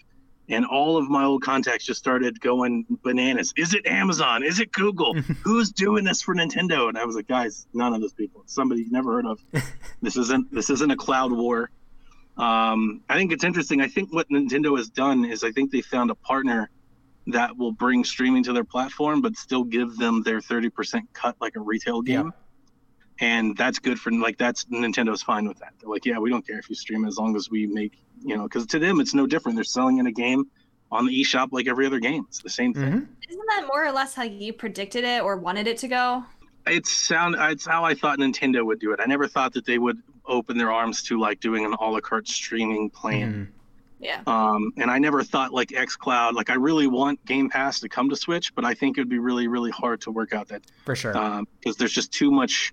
D: And all of my old contacts just started going bananas. Is it Amazon? Is it Google? Who's doing this for Nintendo? And I was like, guys, none of those people. It's somebody you never heard of. this isn't this isn't a cloud war. Um, I think it's interesting. I think what Nintendo has done is I think they found a partner that will bring streaming to their platform, but still give them their 30% cut like a retail game. And that's good for like that's Nintendo's fine with that. They're like, yeah, we don't care if you stream as long as we make you know, because to them it's no different. They're selling in a game on the eShop like every other game. It's the same thing.
C: Mhm.
B: Isn't that more or less how you predicted it or wanted it to go?
D: It's sound. It's how I thought Nintendo would do it. I never thought that they would open their arms to like doing an a la carte streaming plan.
C: Mhm.
B: Yeah.
D: Um, and I never thought like XCloud. Like I really want Game Pass to come to Switch, but I think it would be really, really hard to work out that
C: For sure.
D: because there's just too much.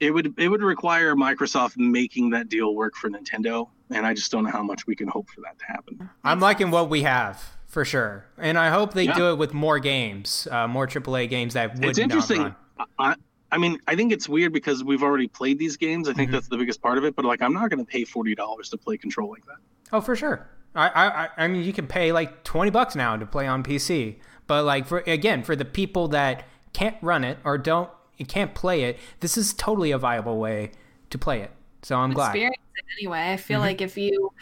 D: It would it would require Microsoft making that deal work for Nintendo, and I just don't know how much we can hope for that to happen.
C: I'm liking what we have for sure, and I hope they
D: Yeah.
C: do it with more games, uh, more AAA games that would
D: it's interesting. I, I mean, I think it's weird because we've already played these games. I think
C: Mhm.
D: that's the biggest part of it. But like, I'm not going to pay forty dollars to play Control like that.
C: Oh, for sure. I, I, I- I mean, you can pay like twenty bucks now to play on PC, but like for again, for the people that can't run it or don't can't play it, this is totally a viable way to play it. So I'm glad.
B: Experience it anyway. I feel
C: Mhm.
B: like if you,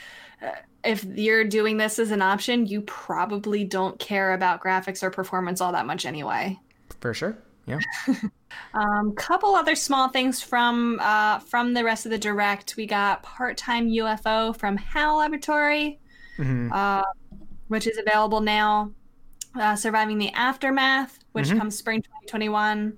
B: uh, if you're doing this as an option, you probably don't care about graphics or performance all that much anyway.
C: For sure. Yeah.
B: Um, couple other small things from uh, from the rest of the direct. We got part-time UFO from HAL Laboratory,
C: Mhm.
B: uh, which is available now. Uh, Surviving the Aftermath, which
C: Mhm.
B: comes spring 2021.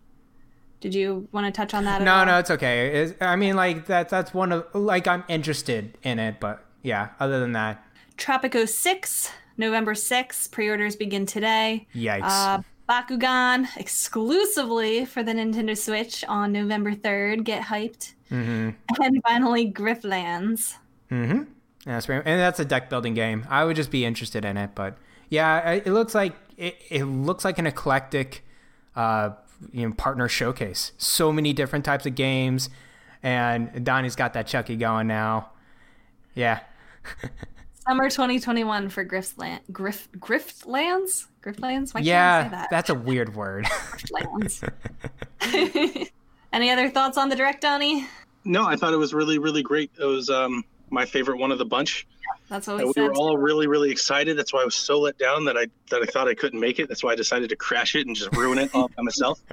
B: Did you want to touch on that? At
C: No,
B: all?
C: no, it's okay. It's, I mean, like that. That's one of like I'm interested in it, but yeah. Other than that,
B: Tropico 6, November 6th. Pre-orders begin today.
C: yikes.
B: Uh, Bakugan exclusively for the Nintendo Switch on November 3rd. Get hyped.
C: mm-hmm.
B: And finally, Grifflands.
C: Mm-hmm. That's right. And that's a deck building game. I would just be interested in it, but yeah, it looks like it, it looks like an eclectic, uh, you know, partner showcase. So many different types of games, and Donnie's got that Chucky going now. Yeah.
B: Summer 2021 for Griftland, Griff, Griftlands? Griftlands? Why can't I say
C: yeah,
B: that?
C: that's a weird word.
B: Griftlands. Any other thoughts on the direct, Donnie?
E: No, I thought it was really, really great. It was um, my favorite one of the bunch.
B: That's what
E: And
B: we
E: we
B: said.
E: were all really, really excited. That's why I was so let down that I that I thought I couldn't make it. That's why I decided to crash it and just ruin it all by myself.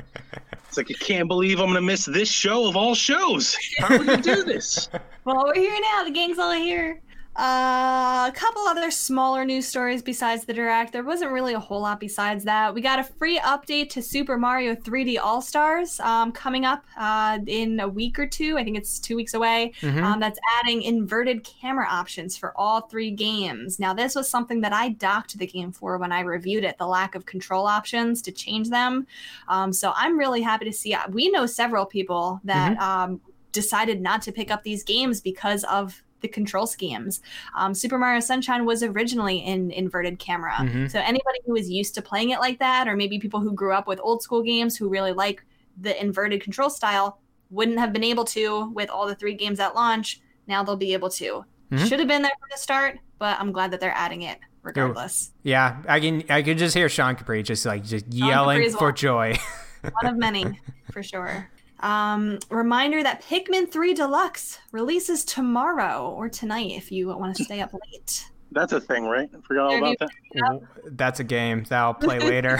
E: It's like I can't believe I'm gonna miss this show of all shows. How are we gonna do this?
B: Well, we're here now. The gang's all here. Uh, a couple other smaller news stories besides the direct. There wasn't really a whole lot besides that. We got a free update to Super Mario 3D All Stars um, coming up uh, in a week or two. I think it's two weeks away.
C: Mhm.
B: Um, that's adding inverted camera options for all three games. Now, this was something that I docked the game for when I reviewed it the lack of control options to change them. Um, so I'm really happy to see. We know several people that um, decided not to pick up these games because of the control schemes. Um, Super Mario Sunshine was originally in inverted camera.
C: Mhm.
B: So anybody who is used to playing it like that, or maybe people who grew up with old school games who really like the inverted control style, wouldn't have been able to with all the three games at launch. Now they'll be able to.
C: Mhm.
B: Should have been there from the start, but I'm glad that they're adding it regardless.
C: Yeah, I can I could just hear Sean Capri just like just yelling
B: Capri's
C: for joy.
B: One of many, for sure. Um, reminder that Pikmin 3 Deluxe releases tomorrow or tonight if you want to stay up late.
E: That's a thing, right? I forgot all about
B: you-
E: that.
C: That's a game that I'll play later.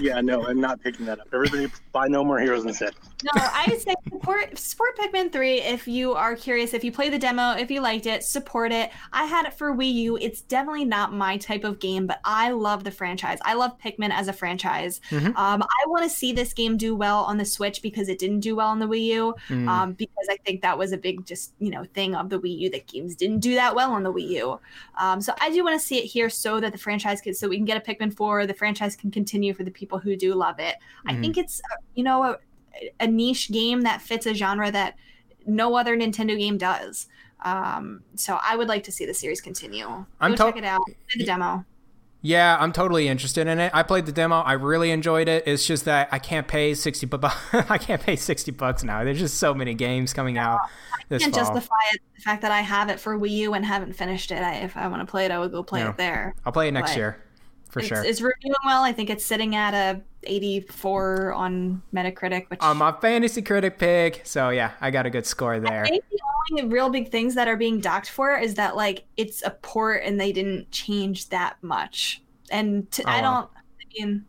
E: Yeah, no, I'm not picking that up. Everybody buy No More Heroes instead.
B: No, I say support support Pikmin 3 if you are curious. If you play the demo, if you liked it, support it. I had it for Wii U. It's definitely not my type of game, but I love the franchise. I love Pikmin as a franchise.
C: Mhm.
B: Um, I want to see this game do well on the Switch because it didn't do well on the Wii U.
C: Mm.
B: Um, because I think that was a big just you know thing of the Wii U that games didn't do that well on the Wii U. Um, so I do want to see it here so that the franchise can so we can get a Pikmin 4. The franchise can continue for the people who do love it. I
C: Mhm.
B: think it's uh, you know a, a niche game that fits a genre that no other Nintendo game does. Um, so I would like to see the series continue.
C: I'm
B: Go
C: to-
B: check it out. Play the demo.
C: Yeah, I'm totally interested in it. I played the demo. I really enjoyed it. It's just that I can't pay 60 bu- I can't pay 60 bucks now. There's just so many games coming out this
B: can't
C: fall.
B: justify it, the fact that I have it for Wii U and haven't finished it. I, if I want to play it, I would go play
C: Yeah.
B: it there.
C: I'll play it next
B: but
C: year for
B: it's,
C: sure.
B: It's reviewing well. I think it's sitting at a 84 on Metacritic, which
C: I'm a fantasy critic pick, so yeah, I got a good score there.
B: I think the only real big things that are being docked for is that like it's a port and they didn't change that much. And t- I
C: Oh, wow.
B: don't. I mean,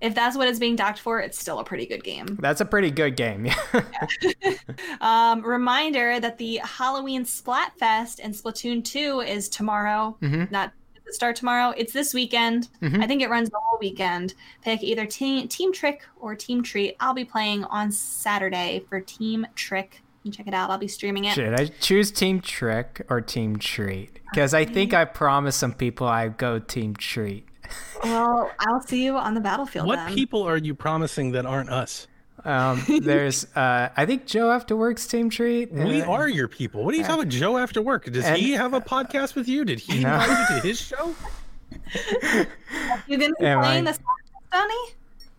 B: if that's what it's being docked for, it's still a pretty good game.
C: That's a pretty good game. yeah.
B: Um, reminder that the Halloween Splatfest and Splatoon 2 is tomorrow.
C: Mhm.
B: Not does start tomorrow. It's this weekend.
C: Mhm.
B: I think it runs the whole weekend. Pick either team Team Trick or Team Treat. I'll be playing on Saturday for Team Trick. You can check it out. I'll be streaming it.
C: Should I choose Team Trick or Team Treat? Because I think I promised some people I'd go Team Treat.
B: Well, I'll see you on the battlefield.
D: What
B: then.
D: people are you promising that aren't us?
C: Um, there's, uh, I think Joe After Work's Team Treat.
D: We
C: Uh,
D: are your people. What are you talking about, Joe? After work, does
C: And-
D: he have a podcast with you? Did he
C: No.
D: invite you to his show?
B: You gonna be
C: Am I-
B: playing this, Donnie?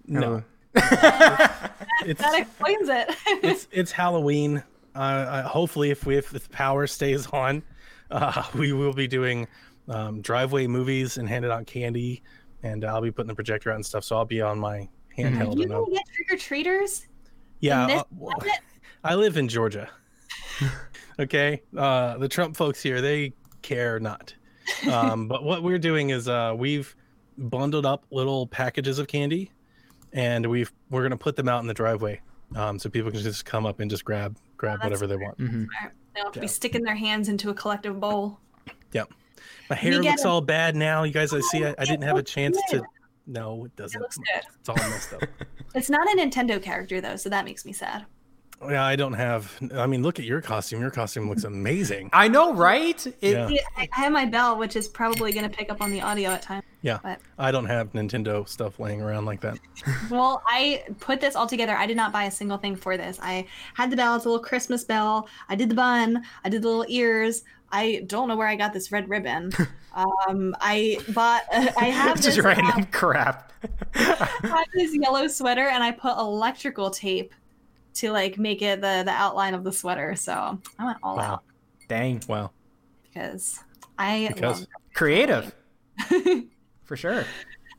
D: No, it's
B: That explains it.
D: it's it's Halloween. Uh, uh, hopefully, if we if the power stays on, uh, we will be doing um, driveway movies and handing out candy, and I'll be putting the projector out and stuff. So I'll be on my handheld.
B: you
D: and I'll,
B: get trick or treaters?
D: yeah, uh, well, I live in Georgia. okay, uh, the Trump folks here they care not. Um, but what we're doing is uh, we've bundled up little packages of candy, and we've we're gonna put them out in the driveway, um, so people can just come up and just grab grab
B: that's
D: whatever they want.
C: Mm-hmm.
B: They don't have to be sticking their hands into a collective bowl. Yep.
D: My hair looks
B: a-
D: all bad now. You guys, I see. I, I didn't have a chance to. No, it doesn't.
B: It looks good.
D: It's all messed up.
B: It's not a Nintendo character though, so that makes me sad.
D: yeah, I don't have. I mean, look at your costume. Your costume looks amazing.
C: I know, right? It,
D: Yeah.
B: See, I I have my bell, which is probably going to pick up on the audio at times.
D: Yeah,
B: But-
D: I don't have Nintendo stuff laying around like that.
B: Well, I put this all together. I did not buy a single thing for this. I had the bell, it's a little Christmas bell. I did the bun. I did the little ears. I don't know where I got this red ribbon. um, I bought. I have
C: just
B: this.
C: random
B: um,
C: crap.
B: I have this yellow sweater, and I put electrical tape to like make it the the outline of the sweater. So I went all
D: Wow.
B: out
C: Dang.
D: Wow.
B: because I
D: Because-
B: love
C: Creative. For sure.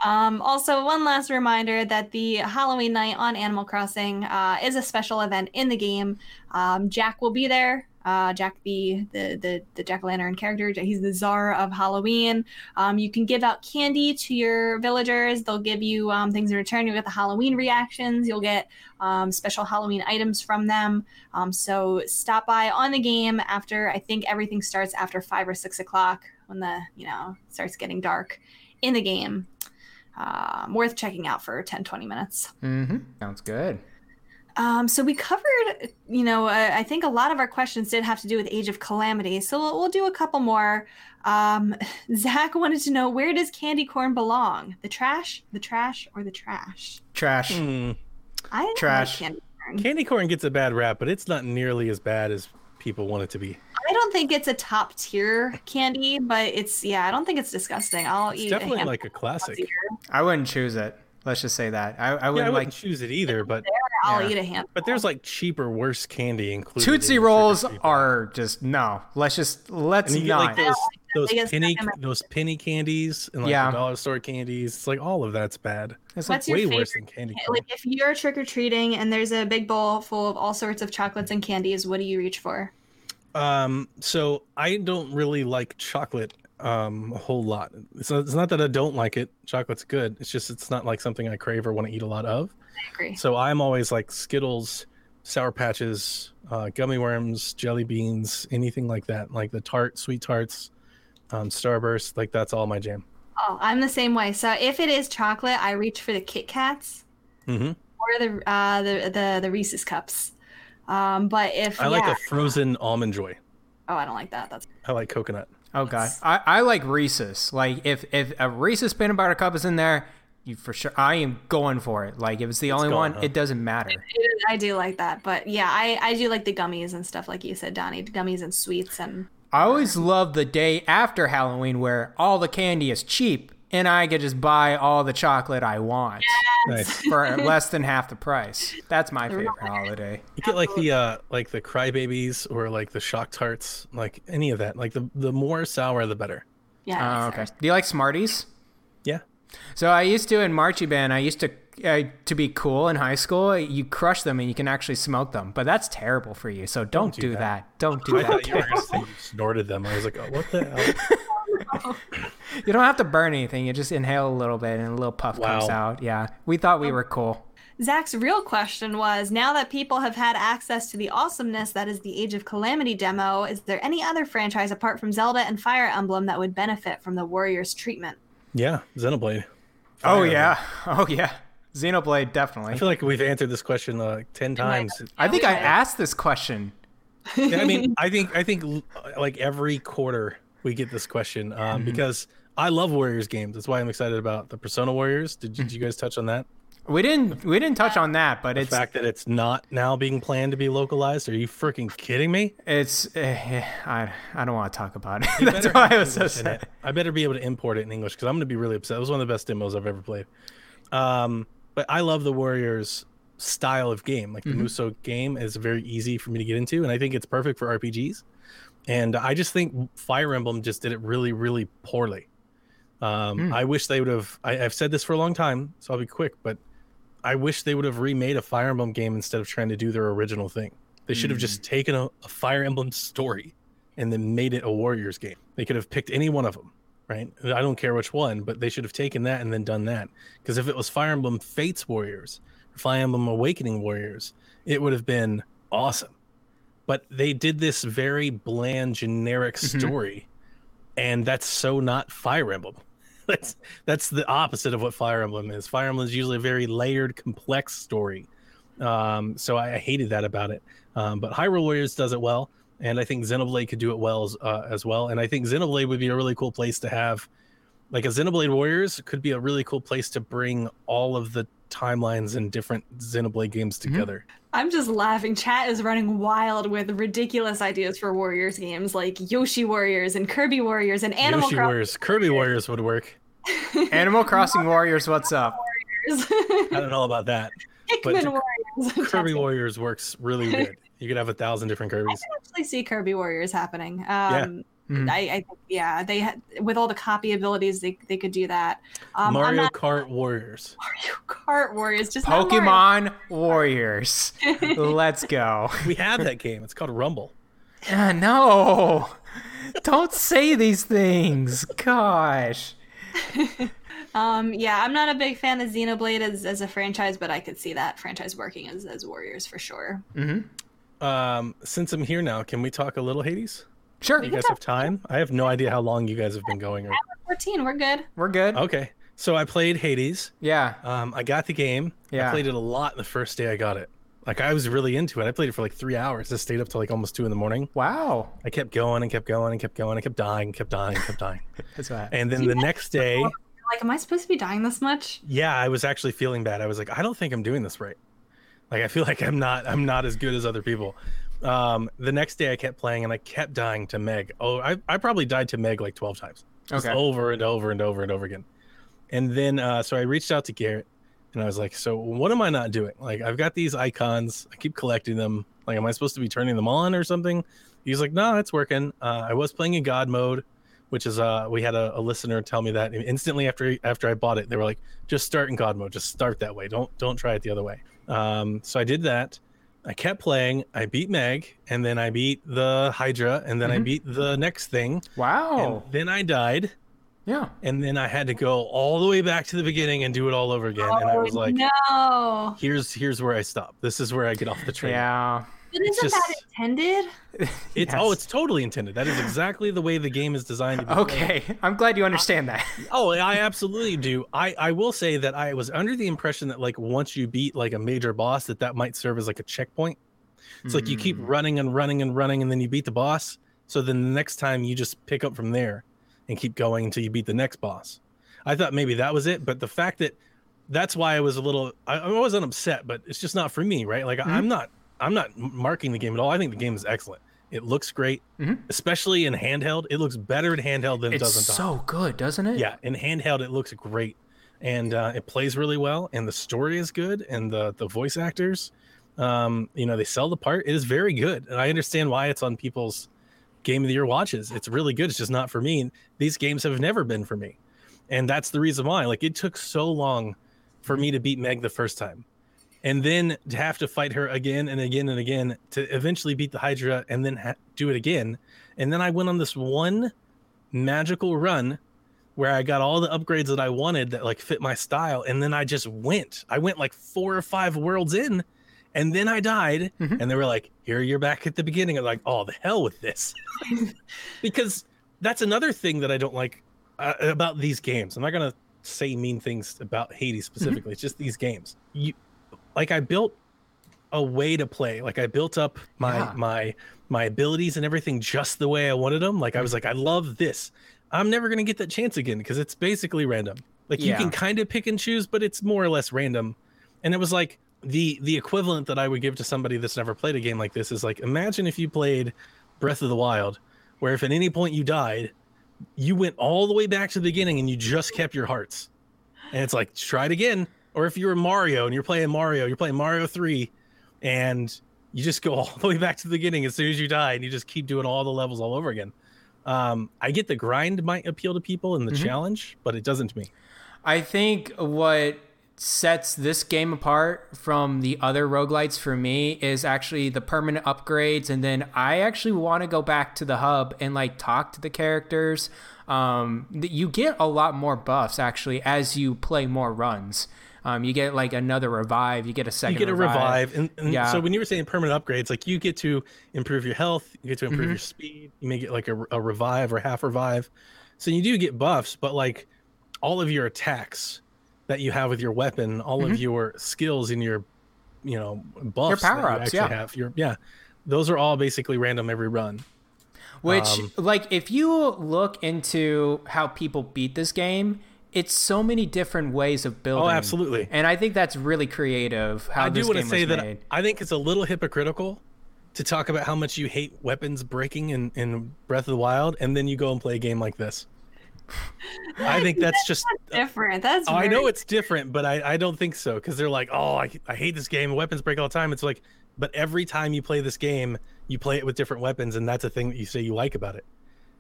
B: Um, also, one last reminder that the Halloween night on Animal Crossing uh, is a special event in the game. Um, Jack will be there. Uh, Jack, the the the, the Jack o' Lantern character, he's the czar of Halloween. Um, you can give out candy to your villagers. They'll give you um, things in return. You'll get the Halloween reactions. You'll get um, special Halloween items from them. Um, so stop by on the game after I think everything starts after five or six o'clock when the you know starts getting dark in the game um, worth checking out for 10 20 minutes
C: Mm-hmm. Sounds good.
B: Um, so we covered you know uh, i think a lot of our questions did have to do with age of calamity so we'll, we'll do a couple more um, zach wanted to know where does candy corn belong the trash the trash or the trash
C: Trash.
D: Hmm.
B: i don't
C: Trash.
B: like candy corn
D: Candy corn gets a bad rap, but it's not nearly as bad as people want it to be.
B: i don't think it's a top tier candy but it's yeah i don't think it's disgusting i'll
D: It's
B: eat
D: definitely
B: a
D: like a classic.
C: I wouldn't choose it. Let's just say that. I, I
D: Yeah, I
C: wouldn't
D: wouldn't
C: like
D: choose it either, but
B: i'll
C: yeah.
B: eat a handful
D: but there's like cheaper, worse candy included.
C: Tootsie
D: in
C: Rolls
D: Trick or Treat Bag.
C: are just no. Let's just let's
D: And you get
C: not.
D: like those those penny those penny candies and like
C: Yeah.
D: the dollar store candies. It's like all of that's bad.
C: It's like,
B: What's
D: Way worse than candy corn.
B: like if you're trick or treating and there's a big bowl full of all sorts of chocolates and candies, what do you reach for?
D: Um, so I don't really like chocolate um a whole lot. It's not, it's not that I don't like it. Chocolate's good. It's just it's not like something I crave or want to eat a lot of.
B: I agree.
D: So I'm always like Skittles, Sour Patches, uh, gummy worms, jelly beans, anything like that. Like the tart, sweet tarts, um, Starburst. Like that's all my jam.
B: Oh, I'm the same way. So if it is chocolate, I reach for the Kit Kats
D: hmm
B: or the uh, the, the the Reese's cups. Um, but if
D: I like a frozen almond joy.
B: oh, I don't like that. That's
D: I like coconut.
C: Oh god, I, I like Reese's. Like if if a Reese's peanut butter cup is in there, you for sure. I am going for it. Like if it's the only one,
D: huh?
C: it doesn't matter.
B: I do like that. But yeah, I I do like the gummies and stuff, like you said, Donnie. Gummies and sweets and
C: I always love the day after Halloween where all the candy is cheap and I could just buy all the chocolate I want
D: Nice.
C: for less than half the price. That's my favorite holiday.
D: You get like the uh like the crybabies or like the shock tarts, like any of that. Like the the more sour the better.
B: yeah.
C: Oh,
B: it's
C: okay. Do you like Smarties?
D: Yeah.
C: So I used to in marching band. I used to uh, to be cool in high school. You crush them and you can actually smoke them, but that's terrible for you. So don't,
D: do
C: do,
D: that.
C: that. Don't do
D: I
C: that.
D: thought you were gonna you snorted them. I was like, oh, what the hell?
C: You don't have to burn anything. You just inhale a little bit and a little puff comes out. Yeah, we thought we were cool.
B: Zach's real question was now that people have had access to the awesomeness that is the Age of Calamity demo, is there any other franchise apart from Zelda and Fire Emblem that would benefit from the Warriors treatment?
D: Yeah, Xenoblade.
C: Oh
D: Fire
C: yeah, oh yeah. Xenoblade definitely.
D: I feel like we've answered this question uh, ten times.
C: I think I asked this question.
D: Yeah, I mean, I think I think like every quarter we get this question um,
C: Mm-hmm.
D: because I love Warriors games. That's why I'm excited about the Persona Warriors. Did, did you guys touch on that?
C: We didn't we didn't touch on that, but
D: The
C: it's
D: fact that it's not now being planned to be localized. Are you freaking kidding me?
C: it's uh, I I don't want to talk about it. That's why I was so sad.
D: I better be able to import it in English because I'm going to be really upset. It was one of the best demos I've ever played. Um, but I love the Warriors style of game. Like the
C: Mhm.
D: Musou game is very easy for me to get into, and I think it's perfect for RPGs. And I just think Fire Emblem just did it really, really poorly. Um,
C: Hmm.
D: I wish they would have. I've said this for a long time, so I'll be quick. But I wish they would have remade a Fire Emblem game instead of trying to do their original thing. They should have just taken a, a Fire Emblem story and then made it a Warriors game. They could have picked any one of them, right? I don't care which one, but they should have taken that and then done that. Because if it was Fire Emblem Fates Warriors, or Fire Emblem Awakening Warriors, it would have been awesome. But they did this very bland, generic
C: Mhm.
D: story, and that's so not Fire Emblem. That's that's the opposite of what Fire Emblem is. Fire Emblem is usually a very layered, complex story. Um, so I, I hated that about it. Um, but Hyrule Warriors does it well, and I think Xenoblade could do it well as, uh, as well. And I think Xenoblade would be a really cool place to have, like a Xenoblade Warriors could be a really cool place to bring all of the timelines and different Xenoblade games together.
B: I'm just laughing. Chat is running wild with ridiculous ideas for Warriors games like Yoshi Warriors and Kirby Warriors and Animal
D: Yoshi
B: Crossing
D: Warriors, Kirby Warriors would work.
C: Animal Crossing Warriors, what's up?
B: Warriors.
D: I don't know about that. but
B: Warriors.
D: Kirby Warriors works really good. You could have a thousand different Kirby's.
B: actually see Kirby Warriors happening. Um,
C: Mhm.
B: I, I yeah, they had with all the copy abilities, they they could do that. Um,
D: Mario
B: not
D: Kart Warriors.
B: Mario Kart Warriors, just.
C: Pokemon Warriors. Let's go.
D: We have that game. It's called Rumble.
C: Uh, no. Don't say these things. Gosh.
B: Um, yeah, I'm not a big fan of Xenoblade as, as a franchise, but I could see that franchise working as, as Warriors for sure.
D: Um, since I'm here now, can we talk a little Hades?
C: Sure.
D: You guys have time? I have no idea how long you guys have been going. Or...
B: 14, we're good.
C: We're good.
D: Okay, so I played Hades.
C: Yeah.
D: Um, I got the game.
C: Yeah.
D: I played it a lot the first day I got it. Like I was really into it. I played it for like three hours. I stayed up till like almost two in the morning.
C: Wow.
D: I kept going and kept going and kept going. I kept dying, kept dying, kept dying.
C: That's right.
D: And then the next day,
B: Like, am I supposed to be dying this much?
D: yeah, I was actually feeling bad. I was like, I don't think I'm doing this right. Like I feel like I'm not I'm not as good as other people. Um, the next day I kept playing and I kept dying to Meg. Oh, I, I probably died to Meg like 12 times. Just
C: Okay.
D: over and over and over and over again. And then uh, so I reached out to Garrett and I was like, so what am I not doing? Like I've got these icons, I keep collecting them. Like, am I supposed to be turning them on or something? He's like, no, it's working. Uh, I was playing in God mode, which is uh, we had a, a listener tell me that instantly after after I bought it, they were like, just start in God mode, just start that way. Don't don't try it the other way. Um, so I did that. I kept playing. I beat Meg, and then I beat the Hydra, and then I
C: Mhm.
D: beat the next thing,
C: Wow.
D: and then I died,
C: Yeah.
D: and then I had to go all the way back to the beginning and do it all over again. and I was
B: Oh,
D: like,
B: no.
D: here's here's where I stop. This is where I get off the train.
C: Yeah.
B: But isn't
D: just-
B: that intended?
D: It's oh, it's totally intended. That is exactly the way the game is designed to be. played.
C: Okay. I'm glad you understand that.
D: Oh, I absolutely do. I I will say that I was under the impression that like once you beat like a major boss, that that might serve as like a checkpoint. It's like you keep
C: Mm.
D: running and running and running, and then you beat the boss. So then the next time you just pick up from there and keep going until you beat the next boss. I thought maybe that was it, but the fact that that's why I was a little I, I wasn't upset, but it's just not for me, right? Like I'm not I'm not marking the game at all. I think the game is excellent. It looks great,
C: Mhm.
D: especially in handheld. It looks better in handheld than it does in dock.
C: so good, doesn't it?
D: Yeah, in handheld it looks great, and uh, it plays really well, and the story is good, and the the voice actors, um, you know, they sell the part. It is very good, and I understand why it's on people's game of the year watches. It's really good. It's just not for me. These games have never been for me, and that's the reason why. Like it took so long for me to beat Meg the first time. And then to have to fight her again and again and again to eventually beat the Hydra and then ha- do it again. And then I went on this one magical run where I got all the upgrades that I wanted that like fit my style. And then I just went. I went like four or five worlds in, and then I died.
C: Mhm.
D: And they were like, "Here, you're back at the beginning." I'm like, "Oh, the hell with this," because that's another thing that I don't like uh, about these games. I'm not gonna say mean things about Hades specifically. It's just these games. You like I built a way to play. Like I built up my
C: Yeah.
D: my my abilities and everything just the way I wanted them. Like I was like, I love this. I'm never gonna get that chance again because it's basically random. Like you can kind of pick and choose, but it's more or less random. And it was like the the equivalent that I would give to somebody that's never played a game like this is like imagine if you played Breath of the Wild, where if at any point you died, you went all the way back to the beginning and you just kept your hearts. And it's like try it again. Or if you're Mario and you're playing Mario, you're playing Mario 3 and you just go all the way back to the beginning as soon as you die and you just keep doing all the levels all over again. Um, I get the grind might appeal to people and the
C: Mhm.
D: challenge, but it doesn't to me.
C: I think what sets this game apart from the other roguelites for me is actually the permanent upgrades and then I actually want to go back to the hub and like talk to the characters. Um you get a lot more buffs actually as you play more runs. Um you get like another revive, you get a second
D: you get a revive, and, and
C: Yeah.
D: so when you were saying permanent upgrades, like you get to improve your health, you get to improve
C: Mhm.
D: your speed, you may get like a, a revive or half revive. So you do get buffs, but like all of your attacks that you have with your weapon, all
C: Mhm.
D: of your skills and your, you know, buffs, your you
C: power-ups,
D: actually
C: yeah.
D: have your yeah, those are all basically random every run.
C: Which,
D: Um,
C: like, if you look into how people beat this game, it's so many different ways of building.
D: Oh, absolutely.
C: And I think that's really creative. How
D: I do
C: this game.
D: I do want to say that. I think it's a little hypocritical to talk about how much you hate weapons breaking in, in Breath of the Wild, and then you go and play a game like this. I think that's just
B: Different. That's
D: Oh, I know it's different, but I, I don't think so because they're like, oh, I, I hate this game. Weapons break all the time. It's like, but every time you play this game, you play it with different weapons, and that's a thing that you say you like about it.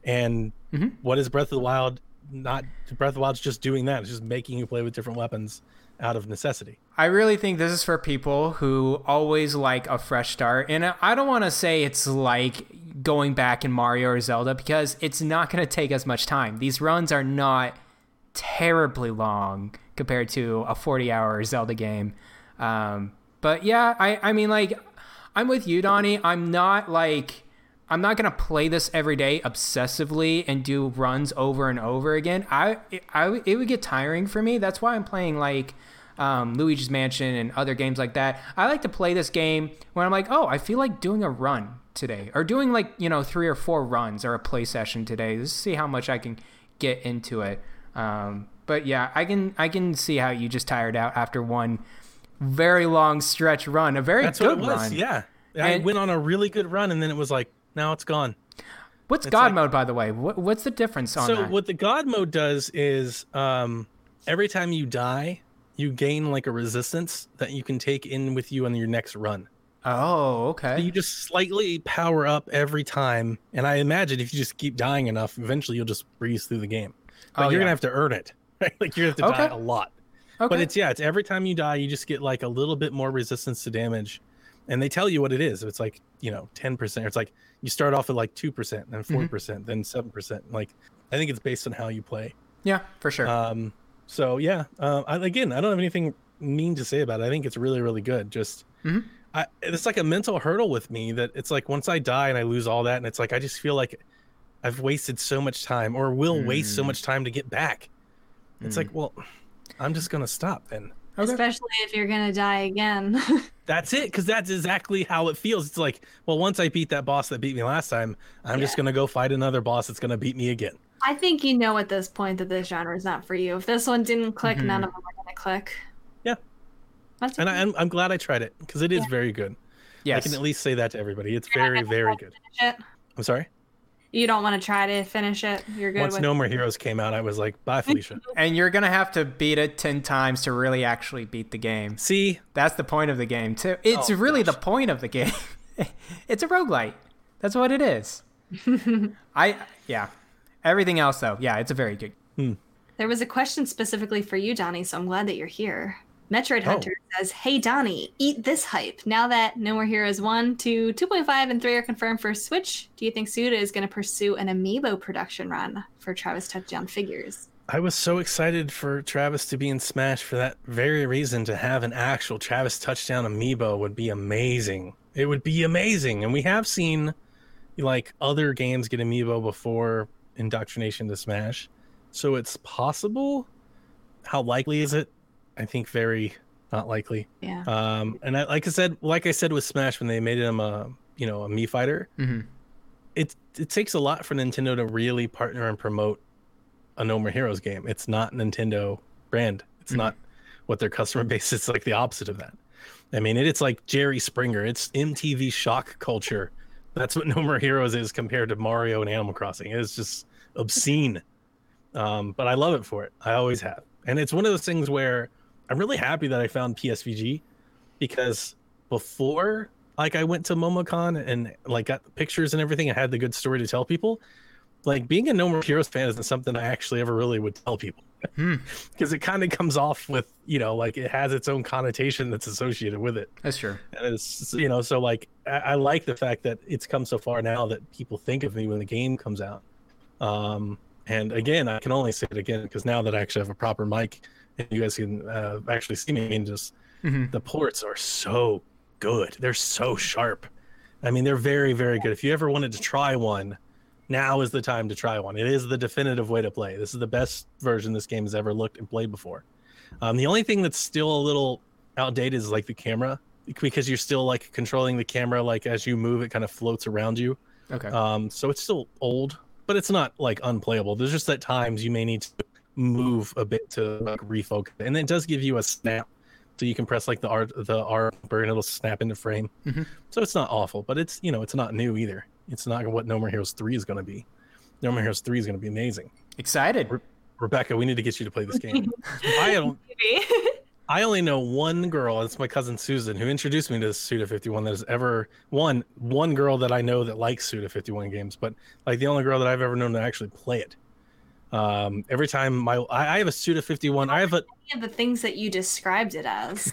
D: And
C: Mhm.
D: what is Breath of the Wild? Not Breath of the Wild's just doing that. It's just making you play with different weapons out of necessity.
C: I really think this is for people who always like a fresh start. And I don't want to say it's like going back in Mario or Zelda because it's not going to take as much time. These runs are not terribly long compared to a 40 hour Zelda game. Um, but yeah, I, I mean, like, I'm with you, Donnie. I'm not like. I'm not gonna play this every day obsessively and do runs over and over again. I, I it would get tiring for me. That's why I'm playing like um, Luigi's Mansion and other games like that. I like to play this game when I'm like, oh, I feel like doing a run today, or doing like you know three or four runs or a play session today. Just see how much I can get into it. Um, but yeah, I can I can see how you just tired out after one very long stretch run, a very
D: That's
C: good
D: what it was.
C: run.
D: Yeah. I
C: And-
D: went on a really good run and then it was like, now it's gone.
C: What's
D: It's
C: God
D: like-
C: mode, by the way? What, what's the difference on
D: so
C: that?
D: what the god mode does is um every time you die you gain like a resistance that you can take in with you on your next run
C: oh,
D: So
C: okay.
D: you just slightly power up every time and i imagine if you just keep dying enough eventually you'll just breeze through the game but
C: Oh,
D: you're
C: yeah.
D: gonna have to earn it right like you're gonna have to die a lot
C: okay.
D: but it's yeah it's every time you die you just get like a little bit more resistance to damage and they tell you what it is it's like you know 10% it's like you start off at like 2% then 4% then 7% like i think it's based on how you play
C: yeah, for sure.
D: um, so yeah, uh, I, again, I don't have anything mean to say about it. I think it's really, really good. Just,
C: Mhm.
D: I, it's like a mental hurdle with me that it's like once I die and I lose all that, and it's like I just feel like I've wasted so much time, or will waste so
C: Mm.
D: much time to get back. It's
C: Mm.
D: like, well, I'm just gonna stop then.
C: Okay.
B: Especially if you're gonna die again.
D: That's it, because that's exactly how it feels. It's like, well, once I beat that boss that beat me last time, I'm just gonna go fight another boss that's gonna beat me again.
B: I think you know at this point that this genre is not for you. If this one didn't click,
C: Mhm.
B: none of them are gonna click.
D: Yeah.
B: That's
D: And I, I'm, I'm glad I tried it because it is very good.
C: Yes.
D: I can at least say that to everybody. It's
B: You're
D: very, very good.
B: it.
D: I'm sorry.
B: You don't want to try to finish it. You're good
D: Once
B: with
D: No More Heroes came out, I was like, bye, Felicia.
C: and you're gonna have to beat it ten times to really actually beat the game.
D: See,
C: That's the point of the game too. It's
D: Oh,
C: really
D: gosh.
C: the point of the game. it's a roguelite. That's what it is. I yeah. Everything else though, yeah, it's a very good. Hmm.
B: There was a question specifically for you, Donnie, so I'm glad that you're here. Metroid
D: Oh.
B: Hunter says, Hey Donnie, eat this hype. Now that No More Heroes 1, 2, 2.5, and 3 are confirmed for Switch, do you think Suda is going to pursue an amiibo production run for Travis Touchdown figures?
D: I was so excited for Travis to be in Smash for that very reason. To have an actual Travis touchdown amiibo would be amazing. It would be amazing. And we have seen like other games get amiibo before indoctrination to Smash. So it's possible. How likely is it? I think very not likely.
B: Yeah.
D: Um, and I, like I said, like I said with Smash when they made him a you know a Mii fighter,
C: hmm
D: it it takes a lot for Nintendo to really partner and promote a No More Heroes game. It's not Nintendo brand. It's
C: Mhm.
D: not what their customer base is. Like the opposite of that. I mean, it, it's like Jerry Springer. It's MTV shock culture. That's what No More Heroes is compared to Mario and Animal Crossing. It's just obscene. Um, but I love it for it. I always have. And it's one of those things where I'm really happy that I found PSVG because before like I went to MomoCon and like got the pictures and everything I had the good story to tell people, like being a No More Heroes fan isn't something I actually ever really would tell people.
C: Hmm.
D: Because it kind of comes off with, you know, like it has its own connotation that's associated with it.
C: That's true.
D: And it's, you know, so like I, I like the fact that it's come so far now that people think of me when the game comes out. Um, and again, I can only say it again because now that I actually have a proper mic and you guys can uh, actually see me and just
C: Mhm.
D: the ports are so good. They're so sharp. I mean, they're very, very good. If you ever wanted to try one, now is the time to try one. It is the definitive way to play. This is the best version this game has ever looked and played before. Um, the only thing that's still a little outdated is like the camera because you're still like controlling the camera like as you move it kind of floats around you
C: Okay.
D: um so it's still old but it's not like unplayable there's just at times you may need to move a bit to like refocus and it does give you a snap so you can press like the r the r bumper and it'll snap into frame
C: Mhm.
D: so it's not awful but it's you know it's not new either it's not what no more heroes 3 is going to be no more heroes 3 is going to be amazing
C: Excited.
D: rebecca we need to get you to play this game i don't I only know one girl. It's my cousin Susan who introduced me to Suda 51. That has ever one one girl that I know that likes Suda 51 games, but like the only girl that I've ever known to actually play it. Um, every time my I, I have a Suda 51. I have a
B: Any of the things that you described it as.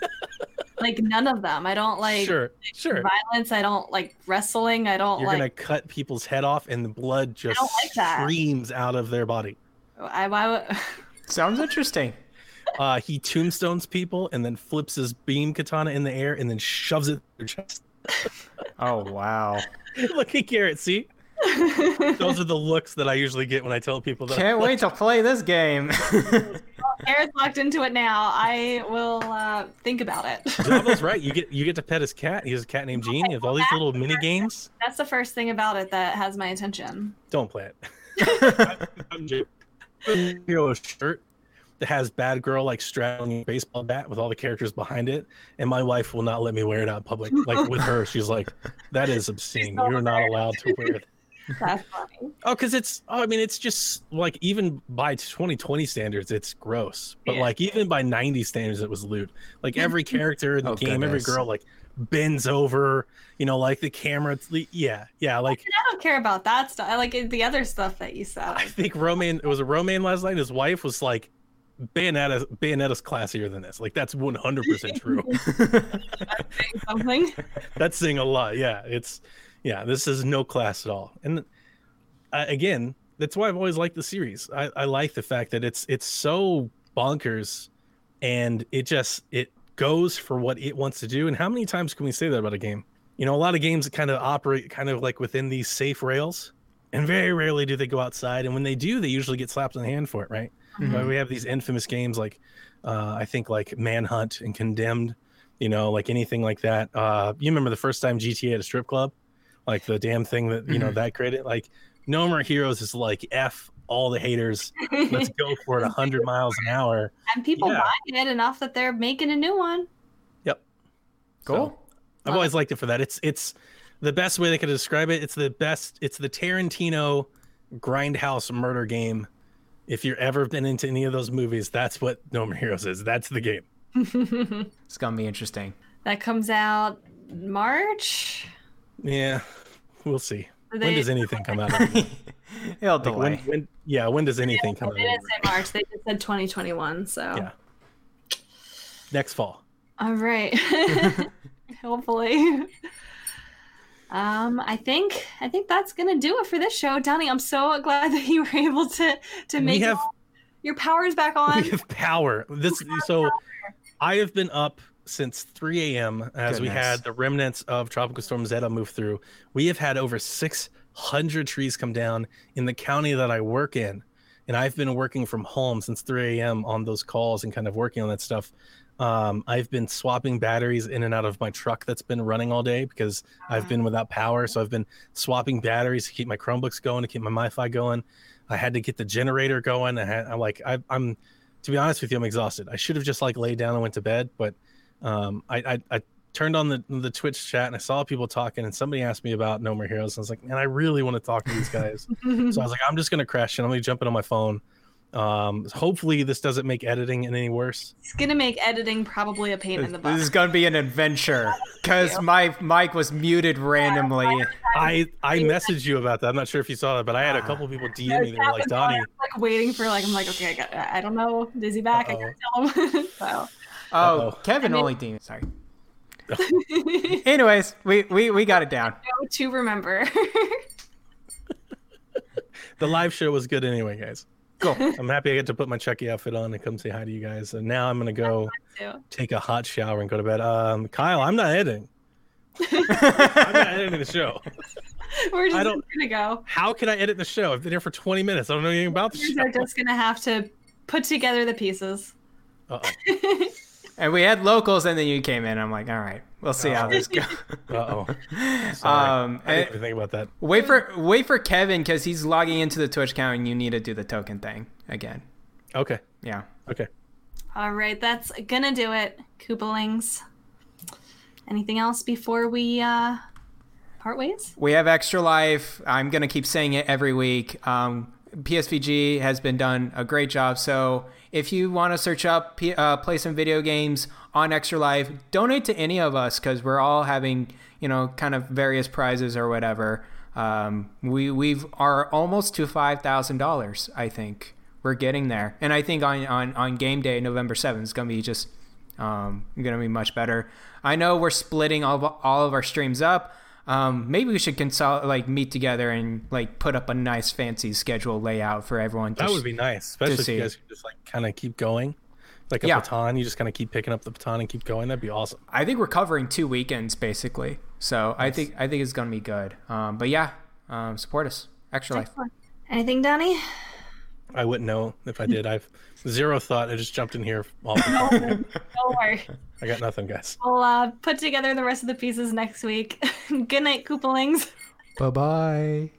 B: like none of them. I don't like
D: sure sure.
B: violence. I don't like wrestling. I don't
D: You're
B: like.
D: gonna cut people's head off and the blood just
B: like
D: streams out of their body.
B: I, why would-
C: Sounds interesting.
D: Uh, he tombstones people and then flips his beam katana in the air and then shoves it in their chest.
C: Oh wow!
D: Look at Garrett. See, those are the looks that I usually get when I tell people that.
C: Can't wait to play this game.
B: Garrett's locked into it now. I will uh, think about it.
D: Java's right. You get you get to pet his cat. He has a cat named Jeane. You have all these little mini games.
B: That's the first thing about it that has my attention.
D: Don't play it. I'm joking. You know, a shirt that has bad girl like straddling a baseball bat with all the characters behind it, and my wife will not let me wear it out in public. Like with her, she's like, "That is obscene. You're not allowed to wear it."
B: That's funny.
D: Oh, because it's. Oh, I mean, it's just like even by 2020 standards, it's gross. But
B: Yeah.
D: like even by 90 standards, it was lewd. Like every character in the
C: Oh,
D: game, every girl like bends over. You know, like the camera. Yeah, yeah. Like
B: I don't care about that stuff. I like eh, the other stuff that you said.
D: I think Romaine. It was a Romaine last night. His wife was like. Bayonetta, Bayonetta's classier than this. Like that's 100% true.
B: That's saying something.
D: that's saying a lot. Yeah, it's yeah. This is no class at all. And uh, again, that's why I've always liked the series. I, I like the fact that it's it's so bonkers, and it just it goes for what it wants to do. And how many times can we say that about a game? You know, a lot of games kind of operate kind of like within these safe rails, and very rarely do they go outside. And when they do, they usually get slapped on the hand for it, right? But we have these infamous games like uh, I think like Manhunt and Condemned, you know, like anything like that. Uh, you remember the first time GTA at a strip club, like the damn thing that you know mm-hmm. that created. Like No More Heroes is like f all the haters. Let's go for it hundred miles an hour.
B: and people
D: Yeah.
B: buying it enough that they're making a new one.
D: Yep.
C: Cool.
D: So, I've always liked it for that. It's it's the best way they could describe it. It's the best. It's the Tarantino grindhouse murder game. If you've ever been into any of those movies, that's what No More Heroes is. That's the game.
C: It's gonna be interesting.
B: That comes out March.
D: Yeah, we'll see. When does anything come out? Of it?
C: It'll
D: Like,
C: delay.
D: when, when, yeah, when does anything come out?
B: They didn't say March. They just said 2021. So.
D: Yeah. Next fall.
B: All right. Hopefully. Um, I think I think that's gonna do it for this show, Donnie. I'm so glad that you were able to to make
D: have
B: your powers back on.
D: we have power. This so I have been up since 3 a.m. as we had the remnants of Tropical Storm Zeta move through. We have had over 600 trees come down in the county that I work in. And I've been working from home since 3 a.m. on those calls and kind of working on that stuff. Um, I've been swapping batteries in and out of my truck that's been running all day because I've been without power. So I've been swapping batteries to keep my Chromebooks going, to keep my MiFi going. I had to get the generator going. I had, I'm like, I, I'm, to be honest with you, I'm exhausted. I should have just like laid down and went to bed, but um, I, I, I turned on the the Twitch chat and I saw people talking, and somebody asked me about No More Heroes. And I was like, man, I really want to talk to these guys. so I was like, I'm just gonna crash and I'm gonna jump in on my phone. Um, hopefully this doesn't make editing any worse.
B: It's gonna make editing probably a pain in the butt.
C: This is gonna be an adventure because my mic was muted randomly.
D: I I messaged you about that. I'm not sure if you saw that, but I had a couple people DM me. They were like, Donnie,
B: like waiting for like I'm like okay I got I don't know is he back I gotta tell him so
C: Oh,
D: Uh-oh.
C: Kevin
B: I mean-
C: only demon. Sorry. Anyways, we, we we got it down.
B: Go to remember
D: the live show was good anyway, guys.
C: Cool.
D: I'm happy I get to put my Chucky outfit on and come say hi to you guys. And now I'm gonna go
B: too.
D: take a hot shower and go to bed. Um, Kyle, I'm not editing. I'm not editing the show.
B: we're just
D: I don't-
B: gonna go
D: How can I edit the show? I've been here for 20 minutes. I don't know anything about the show.
B: we
D: show.
B: are just gonna have to put together the pieces
D: Uh-oh.
C: And we had locals, and then you came in. I'm like, all right, we'll see how this goes.
D: Uh-oh. Sorry.
C: Um,
D: I didn't even think about that.
C: wait for wait for Kevin because he's logging into the Twitch account, and you need to do the token thing again.
D: Okay.
C: Yeah.
D: Okay.
B: all right that's gonna do it Koopalings anything else before we uh part ways
C: We have extra life. I'm gonna keep saying it every week. Um, PSVG has been done a great job. So if you want to search up, uh, play some video games on Extra Life, donate to any of us because we're all having you know kind of various prizes or whatever. Um, we we've are almost to five thousand dollars. I think we're getting there, and I think on on on game day November seventh is gonna be just um, gonna be much better. I know we're splitting all of, all of our streams up. Um, maybe we should consult, like meet together and like put up a nice fancy schedule layout for everyone. To
D: That would be nice, especially if
C: see.
D: you guys could just like kind of keep going, like a
C: Yeah.
D: baton. You just kind of keep picking up the baton and keep going. That'd be awesome.
C: I think we're covering two weekends basically, so I think I think it's gonna be good. Um, but yeah, um, support us. Extra life.
B: Anything, Donnie?
D: I wouldn't know if I did. I've zero thought. I just jumped in here. Off the
B: No, don't worry.
D: I got nothing, guys.
B: We'll uh, put together the rest of the pieces next week. Good night, Koopalings.
C: Bye bye.